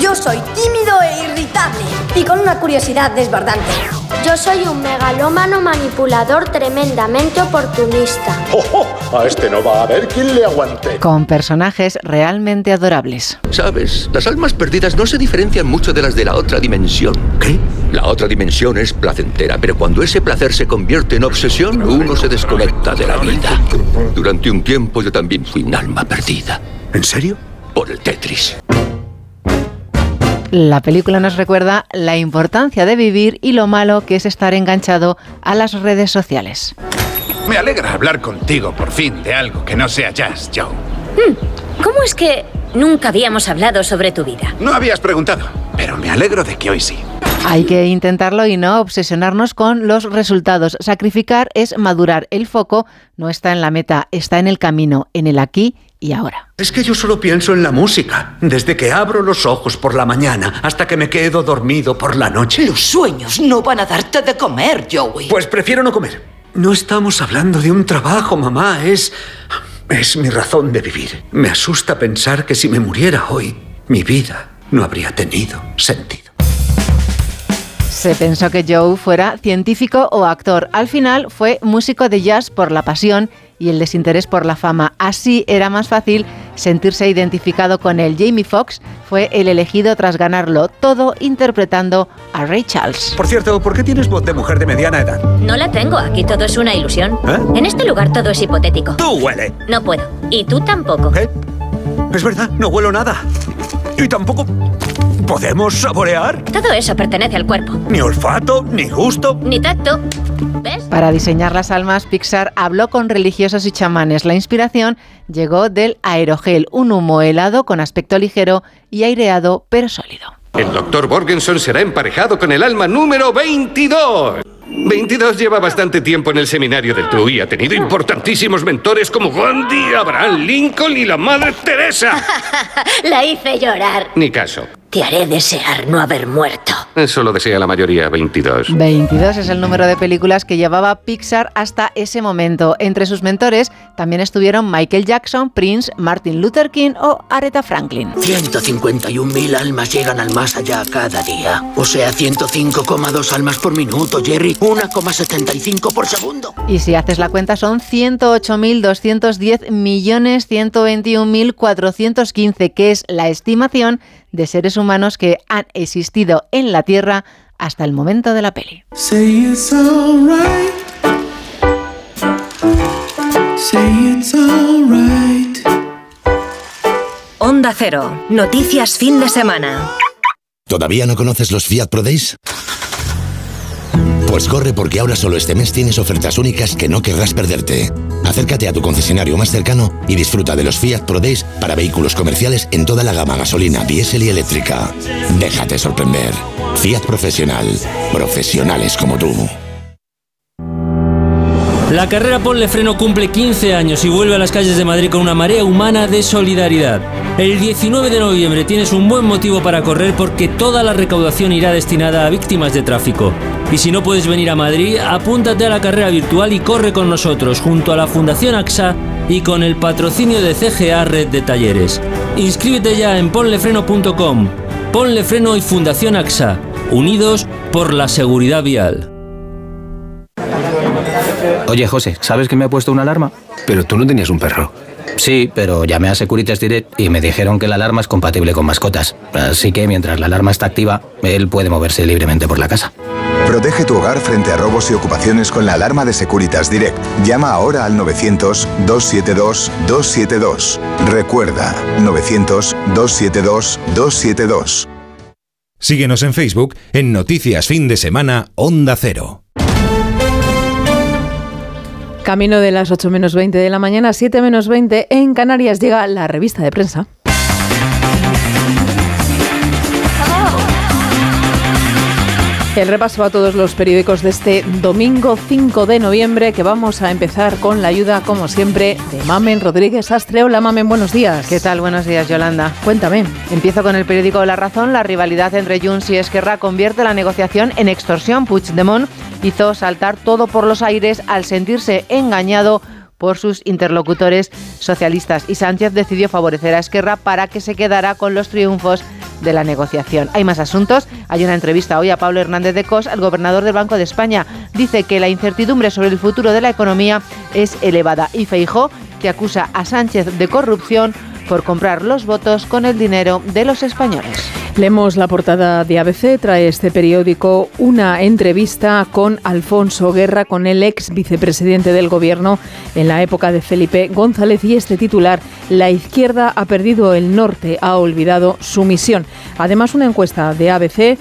Yo soy tímido e irritable y con una curiosidad desbordante. Yo soy un megalómano manipulador tremendamente oportunista. ¡Oh, oh! A este no va a haber quien le aguante. Con personajes realmente adorables. Sabes, las almas perdidas no se diferencian mucho de las de la otra dimensión. ¿Qué? La otra dimensión es placentera, pero cuando ese placer se convierte en obsesión, uno se desconecta de la vida. Durante un tiempo yo también fui un alma perdida. ¿En serio? Por el Tetris. La película nos recuerda la importancia de vivir y lo malo que es estar enganchado a las redes sociales. Me alegra hablar contigo por fin de algo que no sea jazz, Joe. Hmm, ¿Cómo es que nunca habíamos hablado sobre tu vida? No habías preguntado, pero me alegro de que hoy sí. Hay que intentarlo y no obsesionarnos con los resultados. Sacrificar es madurar. El foco no está en la meta, está en el camino, en el aquí y ahora. Es que yo solo pienso en la música. Desde que abro los ojos por la mañana hasta que me quedo dormido por la noche. Los sueños no van a darte de comer, Joey. Pues prefiero no comer. No estamos hablando de un trabajo, mamá. Es. Es mi razón de vivir. Me asusta pensar que si me muriera hoy, mi vida no habría tenido sentido. Se pensó que Joe fuera científico o actor. Al final fue músico de jazz por la pasión y el desinterés por la fama. Así era más fácil sentirse identificado con él. Jamie Foxx fue el elegido tras ganarlo todo interpretando a Ray Charles. Por cierto, ¿por qué tienes voz de mujer de mediana edad? No la tengo, aquí todo es una ilusión. ¿Eh? En este lugar todo es hipotético. ¡Tú huele! No puedo. Y tú tampoco. ¿Eh? Es verdad, no huelo nada. Y tampoco podemos saborear. Todo eso pertenece al cuerpo. Ni olfato, ni gusto. Ni tacto. ¿Ves? Para diseñar las almas, Pixar habló con religiosos y chamanes. La inspiración llegó del aerogel, un humo helado con aspecto ligero y aireado pero sólido. El doctor Borgenson será emparejado con el alma número 22. 22 lleva bastante tiempo en el seminario del TRU y ha tenido importantísimos mentores como Gandhi, Abraham Lincoln y la Madre Teresa. <laughs> la hice llorar. Ni caso. Te haré desear no haber muerto. Eso lo desea la mayoría, 22. 22 es el número de películas que llevaba Pixar hasta ese momento. Entre sus mentores también estuvieron Michael Jackson, Prince, Martin Luther King o Aretha Franklin. 151.000 almas llegan al más allá cada día. O sea, 105,2 almas por minuto, Jerry. 1,75 por segundo. Y si haces la cuenta son 108.210 millones 121.415, que es la estimación de seres humanos que han existido en la Tierra hasta el momento de la peli. Say it's alright. Say it's alright. Onda Cero. Noticias fin de semana. ¿Todavía no conoces los Fiat Pro Days? Pues corre porque ahora solo este mes tienes ofertas únicas que no querrás perderte. Acércate a tu concesionario más cercano y disfruta de los Fiat Pro Days para vehículos comerciales en toda la gama gasolina, diésel y eléctrica. Déjate sorprender. Fiat Profesional. Profesionales como tú. La carrera Ponle Freno cumple 15 años y vuelve a las calles de Madrid con una marea humana de solidaridad. El 19 de noviembre tienes un buen motivo para correr porque toda la recaudación irá destinada a víctimas de tráfico. Y si no puedes venir a Madrid, apúntate a la carrera virtual y corre con nosotros junto a la Fundación AXA y con el patrocinio de CGA Red de Talleres. Inscríbete ya en ponlefreno.com. Ponle Freno y Fundación AXA, unidos por la seguridad vial. Oye, José, ¿sabes que me ha puesto una alarma? Pero tú no tenías un perro. Sí, pero llamé a Securitas Direct y me dijeron que la alarma es compatible con mascotas. Así que mientras la alarma está activa, él puede moverse libremente por la casa. Protege tu hogar frente a robos y ocupaciones con la alarma de Securitas Direct. Llama ahora al 900-272-272. Recuerda, 900-272-272. Síguenos en Facebook en Noticias Fin de Semana Onda Cero. Camino de las 8 menos 20 de la mañana, 7 menos 20 en Canarias llega la revista de prensa. El repaso a todos los periódicos de este domingo 5 de noviembre que vamos a empezar con la ayuda, como siempre, de Mamen Rodríguez Astre. Hola Mamen, buenos días. ¿Qué tal? Buenos días, Yolanda. Cuéntame. Empiezo con el periódico La Razón. La rivalidad entre Junts y Esquerra convierte la negociación en extorsión. Puigdemont hizo saltar todo por los aires al sentirse engañado por sus interlocutores socialistas y Sánchez decidió favorecer a Esquerra para que se quedara con los triunfos de la negociación. Hay más asuntos. Hay una entrevista hoy a Pablo Hernández de Cos, el gobernador del Banco de España. Dice que la incertidumbre sobre el futuro de la economía es elevada y Feijó, que acusa a Sánchez de corrupción por comprar los votos con el dinero de los españoles. Leemos la portada de ABC, trae este periódico una entrevista con Alfonso Guerra, con el ex vicepresidente del gobierno en la época de Felipe González y este titular, La izquierda ha perdido el norte, ha olvidado su misión. Además, una encuesta de ABC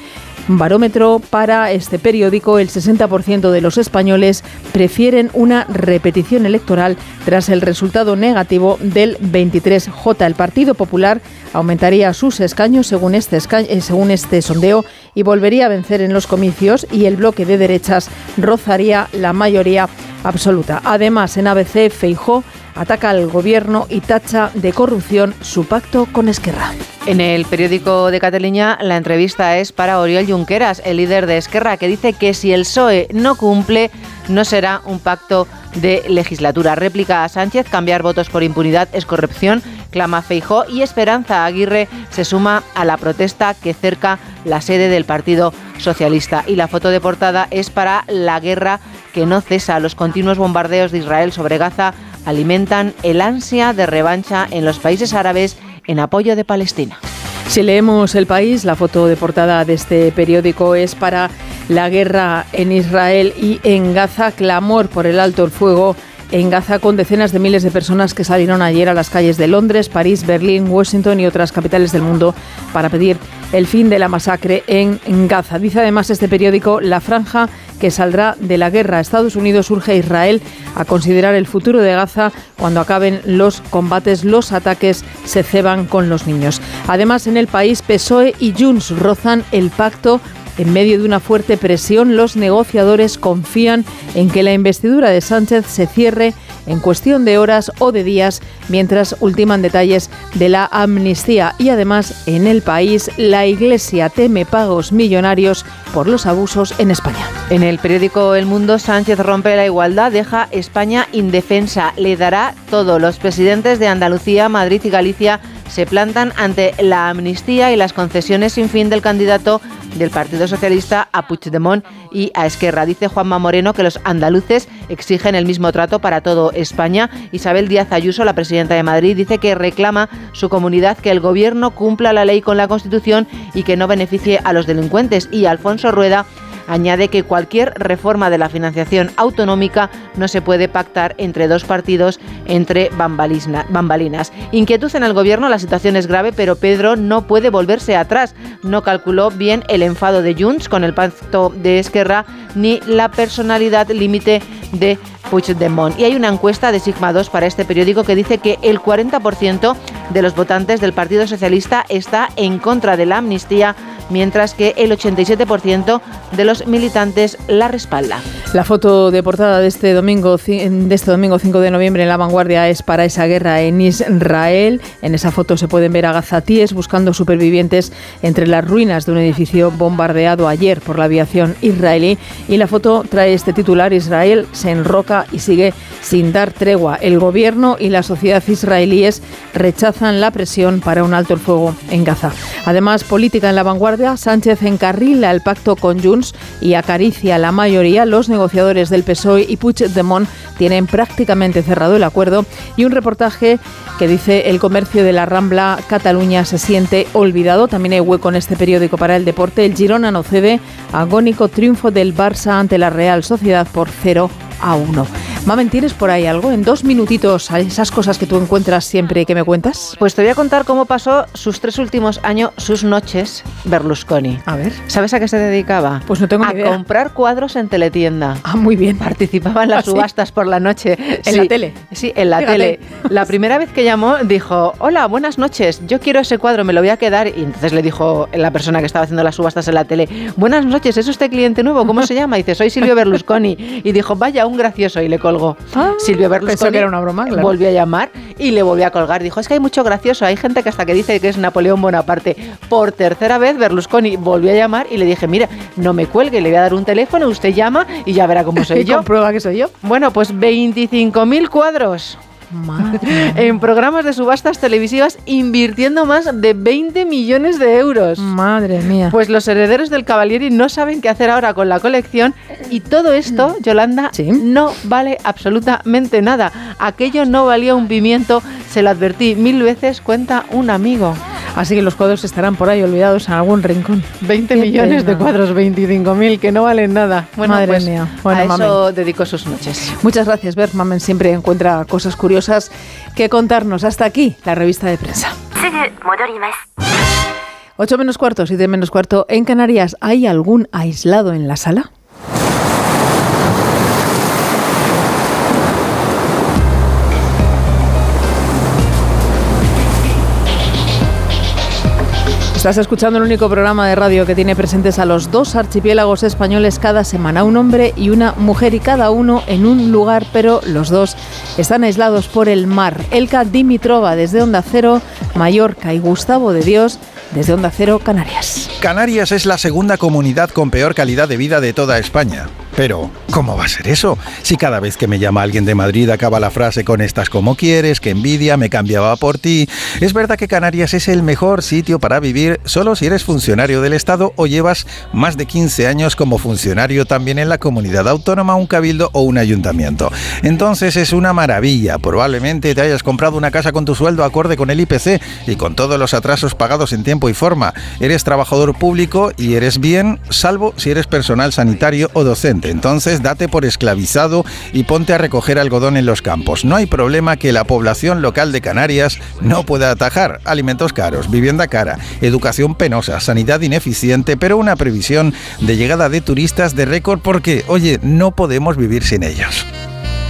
barómetro para este periódico, el 60% de los españoles prefieren una repetición electoral tras el resultado negativo del 23J. El Partido Popular aumentaría sus escaños según este, eh, según este sondeo y volvería a vencer en los comicios y el bloque de derechas rozaría la mayoría absoluta. Además, en ABC, Feijó ataca al gobierno y tacha de corrupción su pacto con Esquerra. En el periódico de Cataluña la entrevista es para Oriol Junqueras, el líder de Esquerra, que dice que si el PSOE no cumple, no será un pacto de legislatura. Réplica a Sánchez, cambiar votos por impunidad es corrupción, clama Feijó y Esperanza Aguirre se suma a la protesta que cerca la sede del Partido Socialista. Y la foto de portada es para la guerra que no cesa. Los continuos bombardeos de Israel sobre Gaza alimentan el ansia de revancha en los países árabes en apoyo de Palestina. Si leemos el país, la foto de portada de este periódico es para la guerra en Israel y en Gaza, clamor por el alto el fuego en Gaza con decenas de miles de personas que salieron ayer a las calles de Londres, París, Berlín, Washington y otras capitales del mundo para pedir el fin de la masacre en Gaza. Dice además este periódico La franja que saldrá de la guerra. Estados Unidos urge a Israel a considerar el futuro de Gaza cuando acaben los combates, los ataques se ceban con los niños. Además, en el país, PSOE y Junts rozan el pacto en medio de una fuerte presión, los negociadores confían en que la investidura de Sánchez se cierre en cuestión de horas o de días, mientras ultiman detalles de la amnistía. Y además, en el país, la Iglesia teme pagos millonarios por los abusos en España. En el periódico El Mundo, Sánchez rompe la igualdad, deja España indefensa, le dará todo. Los presidentes de Andalucía, Madrid y Galicia se plantan ante la amnistía y las concesiones sin fin del candidato del Partido Socialista a Puigdemont y a Esquerra. Dice Juanma Moreno que los andaluces exigen el mismo trato para todo España. Isabel Díaz Ayuso, la presidenta de Madrid, dice que reclama su comunidad que el gobierno cumpla la ley con la Constitución y que no beneficie a los delincuentes. Y Alfonso Rueda Añade que cualquier reforma de la financiación autonómica no se puede pactar entre dos partidos entre bambalinas. Inquietud en el gobierno, la situación es grave, pero Pedro no puede volverse atrás. No calculó bien el enfado de Junts con el pacto de Esquerra ni la personalidad límite de Puigdemont. Y hay una encuesta de Sigma 2 para este periódico que dice que el 40% de los votantes del Partido Socialista está en contra de la amnistía mientras que el 87% de los militantes la respalda. La foto de portada de este domingo de este domingo 5 de noviembre en La Vanguardia es para esa guerra en Israel. En esa foto se pueden ver a gazatíes buscando supervivientes entre las ruinas de un edificio bombardeado ayer por la aviación israelí y la foto trae este titular Israel se enroca y sigue sin dar tregua. El gobierno y la sociedad israelíes rechazan la presión para un alto el fuego en Gaza. Además, política en La Vanguardia Sánchez encarrila el pacto con Junts y acaricia la mayoría. Los negociadores del PSOE y Puigdemont tienen prácticamente cerrado el acuerdo y un reportaje que dice el comercio de la Rambla Cataluña se siente olvidado. También hay hueco en este periódico para el deporte. El Girona no cede. Agónico triunfo del Barça ante la Real Sociedad por 0 a 1. Mamen, ¿tienes por ahí algo? En dos minutitos, esas cosas que tú encuentras siempre que me cuentas. Pues te voy a contar cómo pasó sus tres últimos años, sus noches, Berlusconi. A ver. ¿Sabes a qué se dedicaba? Pues no tengo ni idea. A comprar cuadros en teletienda. Ah, muy bien. Participaba en las ¿Ah, subastas por la noche. ¿En la tele? Sí, en la tele. La primera vez que llamó dijo, hola, buenas noches, yo quiero ese cuadro, me lo voy a quedar. Y entonces le dijo la persona que estaba haciendo las subastas en la tele, buenas noches, ¿es usted cliente nuevo? ¿Cómo se llama? Y dice, soy Silvio Berlusconi. Y dijo, vaya, un gracioso. Y le colgó. Ah, Silvio Berlusconi que era una broma, claro. volvió a llamar y le volvió a colgar. Dijo, es que hay mucho gracioso. Hay gente que hasta que dice que es Napoleón Bonaparte. Por tercera vez, Berlusconi volvió a llamar y le dije, mira, no me cuelgue, le voy a dar un teléfono, usted llama y ya verá cómo <laughs> soy ¿Y yo. comprueba que soy yo? Bueno, pues 25.000 cuadros. Madre <laughs> en programas de subastas televisivas invirtiendo más de 20 millones de euros. Madre mía. Pues los herederos del Cavalieri no saben qué hacer ahora con la colección y todo esto, Yolanda, no vale absolutamente nada. Aquello no valía un pimiento, se lo advertí mil veces, cuenta un amigo. Así que los cuadros estarán por ahí olvidados en algún rincón. 20 Qué millones pena. de cuadros, 25.000, que no valen nada. Bueno, Madre pues mía. Bueno, a mamen. eso dedicó sus noches. Muchas gracias, Ver. Mamen siempre encuentra cosas curiosas que contarnos. Hasta aquí la revista de prensa. 8 menos cuarto, 7 menos cuarto. En Canarias, ¿hay algún aislado en la sala? Estás escuchando el único programa de radio que tiene presentes a los dos archipiélagos españoles cada semana, un hombre y una mujer y cada uno en un lugar, pero los dos están aislados por el mar. Elka Dimitrova desde Onda Cero, Mallorca y Gustavo de Dios desde Onda Cero, Canarias. Canarias es la segunda comunidad con peor calidad de vida de toda España. Pero, ¿cómo va a ser eso? Si cada vez que me llama alguien de Madrid acaba la frase con estas como quieres, que envidia, me cambiaba por ti. Es verdad que Canarias es el mejor sitio para vivir solo si eres funcionario del Estado o llevas más de 15 años como funcionario también en la comunidad autónoma, un cabildo o un ayuntamiento. Entonces es una maravilla. Probablemente te hayas comprado una casa con tu sueldo acorde con el IPC y con todos los atrasos pagados en tiempo y forma. Eres trabajador público y eres bien, salvo si eres personal sanitario o docente. Entonces date por esclavizado y ponte a recoger algodón en los campos. No hay problema que la población local de Canarias no pueda atajar. Alimentos caros, vivienda cara, educación penosa, sanidad ineficiente, pero una previsión de llegada de turistas de récord porque, oye, no podemos vivir sin ellos.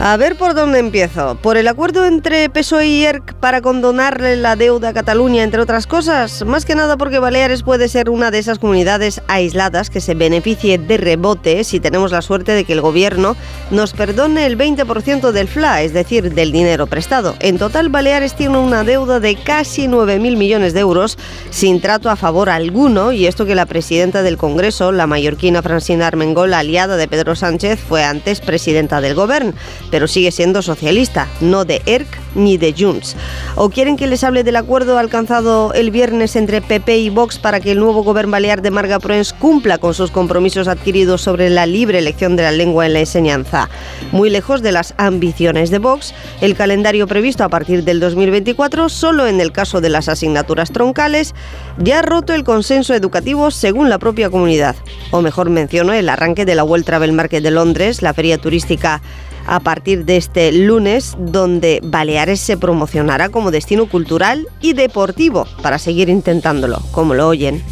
A ver por dónde empiezo. ¿Por el acuerdo entre PSOE y ERC para condonarle la deuda a Cataluña, entre otras cosas? Más que nada porque Baleares puede ser una de esas comunidades aisladas que se beneficie de rebote si tenemos la suerte de que el gobierno nos perdone el 20% del FLA, es decir, del dinero prestado. En total, Baleares tiene una deuda de casi 9.000 millones de euros sin trato a favor alguno y esto que la presidenta del Congreso, la mallorquina Francina Armengol, aliada de Pedro Sánchez, fue antes presidenta del gobierno pero sigue siendo socialista, no de ERC ni de Junts. ¿O quieren que les hable del acuerdo alcanzado el viernes entre PP y Vox para que el nuevo gobierno balear de Marga Proens cumpla con sus compromisos adquiridos sobre la libre elección de la lengua en la enseñanza? Muy lejos de las ambiciones de Vox, el calendario previsto a partir del 2024, solo en el caso de las asignaturas troncales, ya ha roto el consenso educativo según la propia comunidad. O mejor menciono el arranque de la World Travel Market de Londres, la feria turística a partir de este lunes, donde Baleares se promocionará como destino cultural y deportivo para seguir intentándolo, como lo oyen.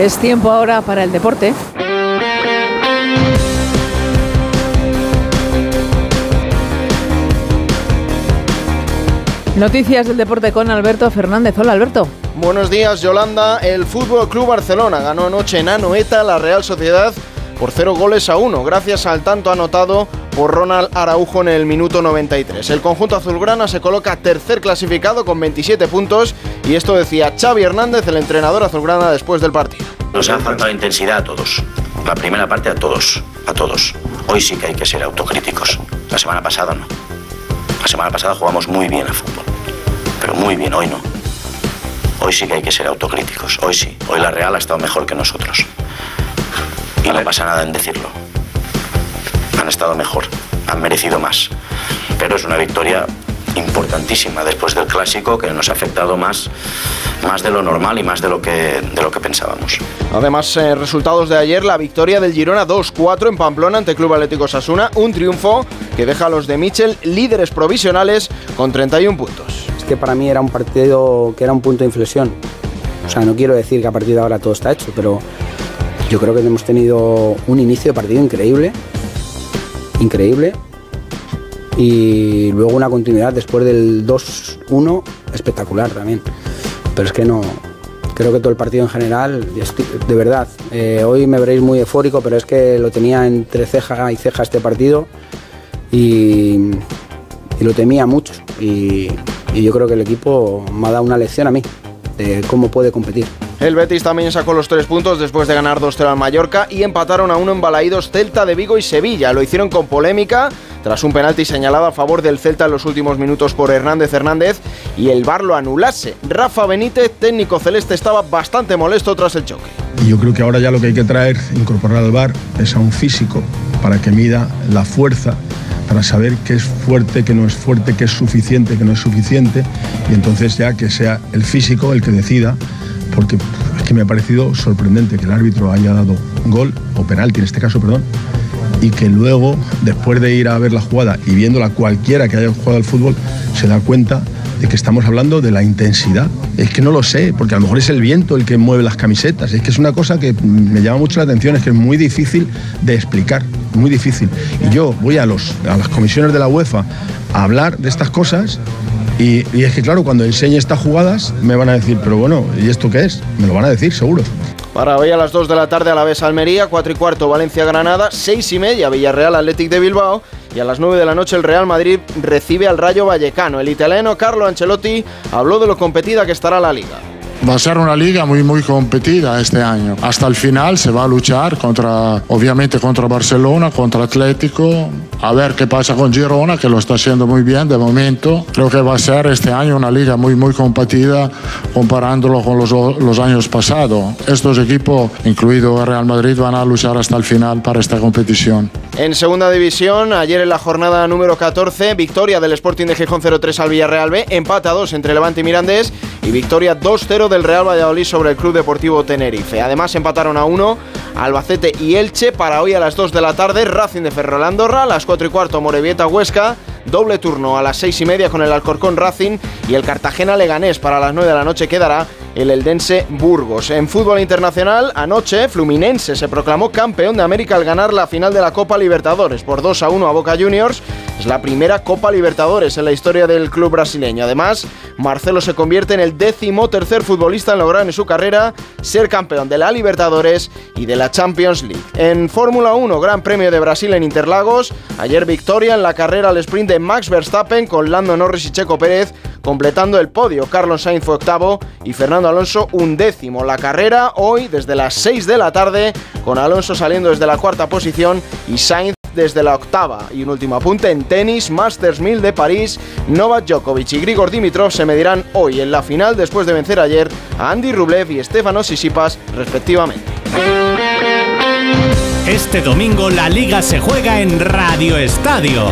Es tiempo ahora para el deporte. Noticias del deporte con Alberto Fernández. Hola Alberto. Buenos días Yolanda. El Fútbol Club Barcelona ganó anoche en Anoeta la Real Sociedad por 0 goles a 1, gracias al tanto anotado por Ronald Araujo en el minuto 93. El conjunto azulgrana se coloca tercer clasificado con 27 puntos y esto decía Xavi Hernández, el entrenador azulgrana, después del partido. Nos ha faltado intensidad a todos. La primera parte a todos, a todos. Hoy sí que hay que ser autocríticos. La semana pasada no. La semana pasada jugamos muy bien al fútbol. Pero muy bien, hoy no. Hoy sí que hay que ser autocríticos. Hoy sí. Hoy la Real ha estado mejor que nosotros. Y no pasa nada en decirlo. Han estado mejor. Han merecido más. Pero es una victoria importantísima después del clásico que nos ha afectado más, más de lo normal y más de lo que, de lo que pensábamos. Además, eh, resultados de ayer, la victoria del Girona 2-4 en Pamplona ante Club Atlético Sasuna, un triunfo que deja a los de Michel líderes provisionales con 31 puntos. Es que para mí era un partido que era un punto de inflexión. O sea, no quiero decir que a partir de ahora todo está hecho, pero yo creo que hemos tenido un inicio de partido increíble, increíble, y luego una continuidad después del 2-1 espectacular también. Pero es que no, creo que todo el partido en general, de verdad, eh, hoy me veréis muy eufórico, pero es que lo tenía entre ceja y ceja este partido y, lo temía mucho. Y, y yo creo que el equipo me ha dado una lección a mí de cómo puede competir. El Betis también sacó los tres puntos después de ganar 2-0 al Mallorca y empataron a uno en Balaídos Celta de Vigo y Sevilla. Lo hicieron con polémica tras un penalti señalado a favor del Celta en los últimos minutos por Hernández Hernández y el VAR lo anulase. Rafa Benítez, técnico celeste, estaba bastante molesto tras el choque. Y yo creo que ahora ya lo que hay que traer, incorporar al VAR, es a un físico para que mida la fuerza para saber qué es fuerte, qué no es fuerte, qué es suficiente, qué no es suficiente, y entonces ya que sea el físico el que decida, porque es que me ha parecido sorprendente que el árbitro haya dado gol, o penalti en este caso, perdón, y que luego, después de ir a ver la jugada y viéndola cualquiera que haya jugado al fútbol, se da cuenta de que estamos hablando de la intensidad. Es que no lo sé, porque a lo mejor es el viento el que mueve las camisetas. Es que es una cosa que me llama mucho la atención, es que es muy difícil de explicar, muy difícil. Y yo voy a, los, a las comisiones de la UEFA a hablar de estas cosas y, es que claro, cuando enseñe estas jugadas me van a decir, pero bueno, ¿y esto qué es? Me lo van a decir, seguro. Para hoy a las 2 de la tarde a la vez Almería, 4 y cuarto Valencia-Granada, 6 y media Villarreal Athletic de Bilbao y a las 9 de la noche el Real Madrid recibe al Rayo Vallecano. El italiano Carlo Ancelotti habló de lo competida que estará la liga. Va a ser una liga muy muy competida este año. Hasta el final se va a luchar contra, obviamente contra Barcelona, contra Atlético. A ver qué pasa con Girona, que lo está haciendo muy bien de momento. Creo que va a ser este año una liga muy muy competida comparándolo con los, los años pasados. Estos equipos, incluido Real Madrid, van a luchar hasta el final para esta competición. En segunda división, ayer en la jornada número 14, victoria del Sporting de Gijón 0-3 al Villarreal B, empate a 2 entre Levante y Mirandés y victoria 2-0 del Real Valladolid sobre el Club Deportivo Tenerife. Además empataron a 1 Albacete y Elche para hoy a las 2 de la tarde, Racing de Ferrol Andorra, a las 4 y cuarto Morevieta Huesca, doble turno a las 6 y media con el Alcorcón Racing y el Cartagena Leganés para las 9 de la noche quedará el Eldense Burgos. En fútbol internacional, anoche Fluminense se proclamó campeón de América al ganar la final de la Copa Libertadores por 2 a 1 a Boca Juniors. Es la primera Copa Libertadores en la historia del club brasileño. Además, Marcelo se convierte en el décimo tercer futbolista en lograr en su carrera ser campeón de la Libertadores y de la Champions League. En Fórmula 1, Gran Premio de Brasil en Interlagos, ayer victoria en la carrera al sprint de Max Verstappen con Lando Norris y Checo Pérez completando el podio. Carlos Sainz fue octavo y Fernando Alonso un décimo. La carrera hoy desde las 6 de la tarde con Alonso saliendo desde la cuarta posición y Sainz desde la octava. Y un último apunte en tenis, Masters 1000 de París, Novak Djokovic y Grigor Dimitrov se medirán hoy en la final después de vencer ayer a Andy Rublev y Stefanos Sisipas respectivamente. Este domingo la liga se juega en Radio Estadio.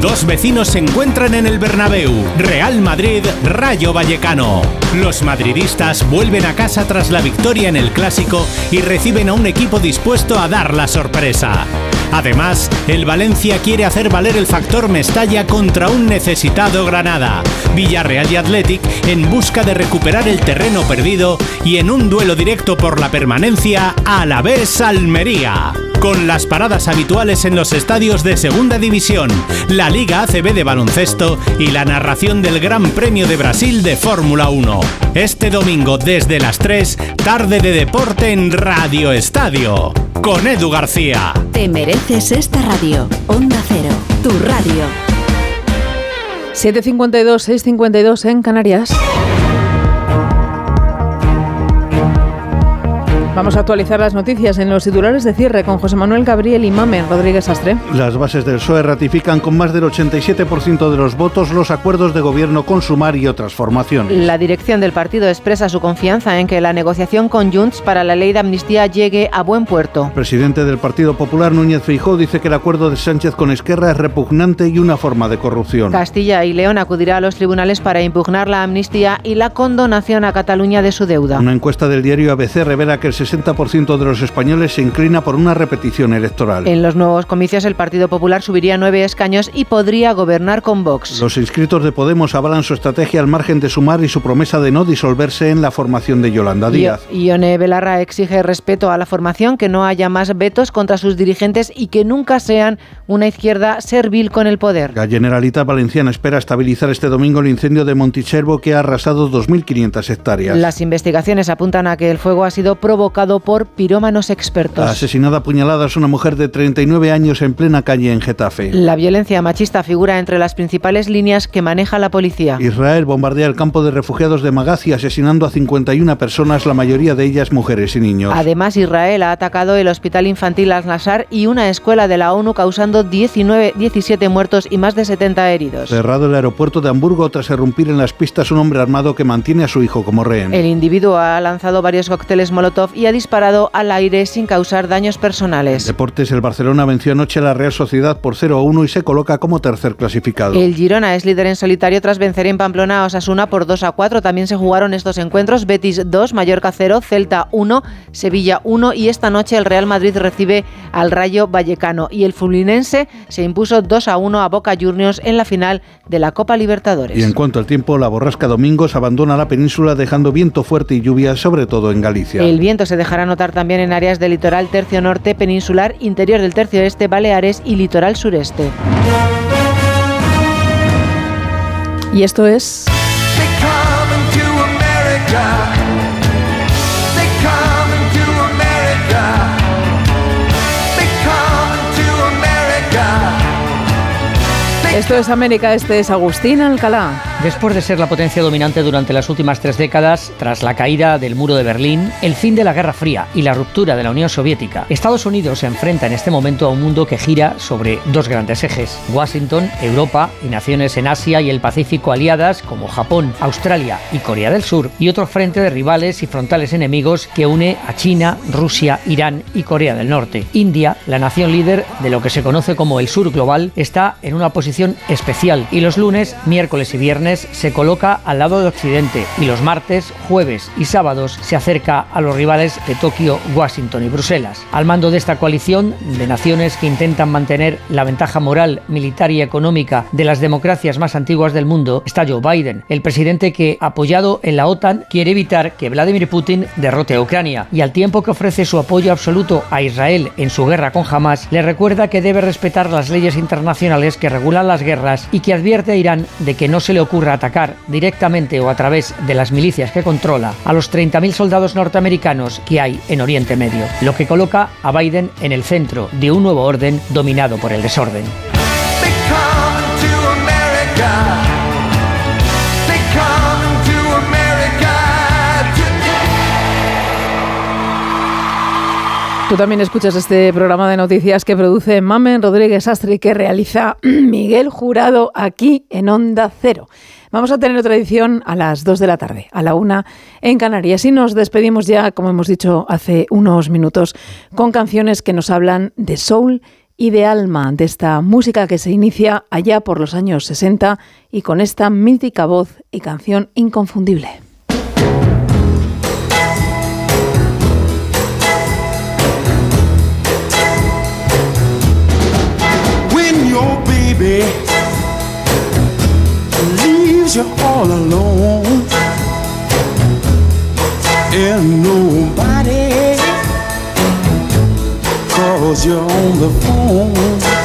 Dos vecinos se encuentran en el Bernabéu, Real Madrid, Rayo Vallecano. Los madridistas vuelven a casa tras la victoria en el clásico y reciben a un equipo dispuesto a dar la sorpresa. Además, el Valencia quiere hacer valer el factor Mestalla contra un necesitado Granada. Villarreal y Athletic en busca de recuperar el terreno perdido y en un duelo directo por la permanencia a la vez Almería. Con las paradas habituales en los estadios de Segunda División, la Liga ACB de baloncesto y la narración del Gran Premio de Brasil de Fórmula 1. Este domingo desde las 3, tarde de deporte en Radio Estadio. Con Edu García. Esta radio. Onda Cero, tu radio. 752, 652 en Canarias. Vamos a actualizar las noticias en los titulares de cierre con José Manuel Gabriel y Mamen Rodríguez Astre. Las bases del PSOE ratifican con más del 87% de los votos los acuerdos de gobierno con Sumar y otras formaciones. La dirección del partido expresa su confianza en que la negociación con Junts para la ley de amnistía llegue a buen puerto. El presidente del Partido Popular, Núñez Feijóo, dice que el acuerdo de Sánchez con Esquerra es repugnante y una forma de corrupción. Castilla y León acudirá a los tribunales para impugnar la amnistía y la condonación a Cataluña de su deuda. Una encuesta del diario ABC revela que el 60% de los españoles se inclina por una repetición electoral. En los nuevos comicios el Partido Popular subiría nueve escaños y podría gobernar con Vox. Los inscritos de Podemos avalan su estrategia al margen de sumar y su promesa de no disolverse en la formación de Yolanda Díaz. Ione Belarra exige respeto a la formación, que no haya más vetos contra sus dirigentes y que nunca sean una izquierda servil con el poder. La Generalitat Valenciana espera estabilizar este domingo el incendio de Montichervo que ha arrasado 2.500 hectáreas. Las investigaciones apuntan a que el fuego ha sido provocado por pirómanos expertos. Asesinada a puñaladas una mujer de 39 años en plena calle en Getafe. La violencia machista figura entre las principales líneas que maneja la policía. Israel bombardea el campo de refugiados de Magazi asesinando a 51 personas, la mayoría de ellas mujeres y niños. Además, Israel ha atacado el hospital infantil Al-Nassar y una escuela de la ONU causando 19, 17 muertos y más de 70 heridos. Cerrado el aeropuerto de Hamburgo tras irrumpir en las pistas un hombre armado que mantiene a su hijo como rehén. El individuo ha lanzado varios cócteles Molotov y ha disparado al aire sin causar daños personales. Deportes, el Barcelona venció anoche a la Real Sociedad por 0 a 1 y se coloca como tercer clasificado. El Girona es líder en solitario tras vencer en Pamplona a Osasuna por 2 a 4. También se jugaron estos encuentros: Betis 2, Mallorca 0, Celta 1, Sevilla 1 y esta noche el Real Madrid recibe al Rayo Vallecano y el Fluminense se impuso 2 a 1 a Boca Juniors en la final de la Copa Libertadores. Y en cuanto al tiempo, la borrasca Domingos abandona la península dejando viento fuerte y lluvia, sobre todo en Galicia. El viento se dejará notar también en áreas del litoral tercio norte, peninsular, interior del tercio este, Baleares y litoral sureste. Y esto es... Esto es América, este es Agustín Alcalá. Después de ser la potencia dominante durante las últimas tres décadas, tras la caída del muro de Berlín, el fin de la Guerra Fría y la ruptura de la Unión Soviética, Estados Unidos se enfrenta en este momento a un mundo que gira sobre dos grandes ejes, Washington, Europa y naciones en Asia y el Pacífico aliadas como Japón, Australia y Corea del Sur, y otro frente de rivales y frontales enemigos que une a China, Rusia, Irán y Corea del Norte. India, la nación líder de lo que se conoce como el sur global, está en una posición especial y los lunes, miércoles y viernes se coloca al lado de Occidente y los martes, jueves y sábados se acerca a los rivales de Tokio, Washington y Bruselas. Al mando de esta coalición de naciones que intentan mantener la ventaja moral, militar y económica de las democracias más antiguas del mundo está Joe Biden, el presidente que, apoyado en la OTAN, quiere evitar que Vladimir Putin derrote a Ucrania y al tiempo que ofrece su apoyo absoluto a Israel en su guerra con Hamas, le recuerda que debe respetar las leyes internacionales que regulan las guerras y que advierte a Irán de que no se le atacar directamente o a través de las milicias que controla a los 30.000 soldados norteamericanos que hay en Oriente Medio, lo que coloca a Biden en el centro de un nuevo orden dominado por el desorden. Tú también escuchas este programa de noticias que produce Mamen Rodríguez Astre y que realiza <clears throat> Miguel Jurado aquí en Onda Cero. Vamos a tener otra edición a las 2 de la tarde, a la 1 en Canarias. Y nos despedimos ya, como hemos dicho hace unos minutos, con canciones que nos hablan de soul y de alma, de esta música que se inicia allá por los años 60 y con esta mítica voz y canción inconfundible. Leaves you all alone and nobody calls you on the phone.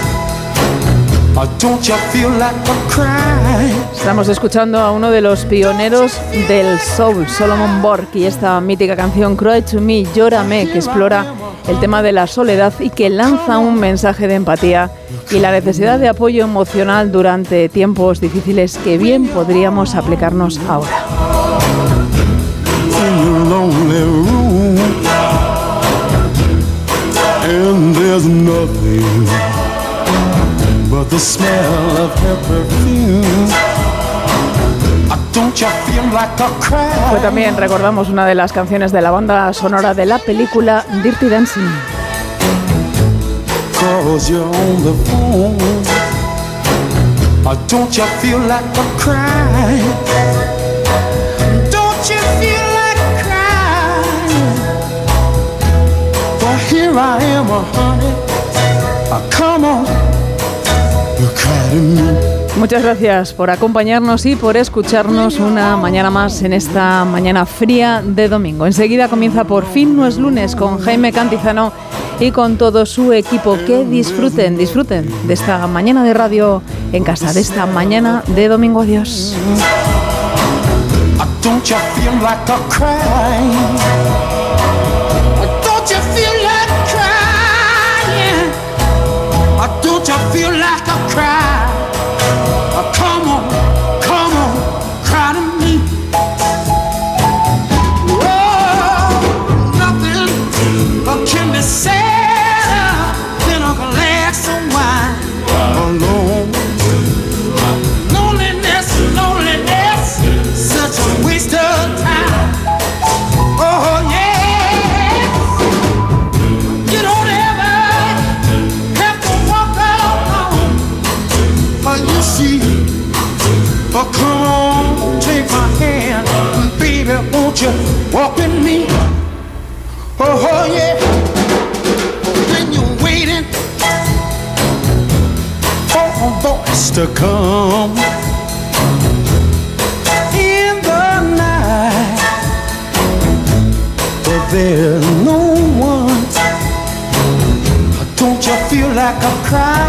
Estamos escuchando a uno de los pioneros del soul, Solomon Borg, y esta mítica canción Cry to Me, Llórame, que explora el tema de la soledad y que lanza un mensaje de empatía y la necesidad de apoyo emocional durante tiempos difíciles que bien podríamos aplicarnos ahora. Fue también, recordamos, una de las canciones de la banda sonora de la película Dirty Dancing. Come on, Muchas gracias por acompañarnos y por escucharnos una mañana más en esta mañana fría de domingo. Enseguida comienza por fin no es lunes con Jaime Cantizano y con todo su equipo. Que disfruten, disfruten de esta mañana de radio en casa, de esta mañana de domingo. Adiós. Ah, don't you feel like a? Don't you feel like has to come in the night, but there's no one. Don't you feel like a cry?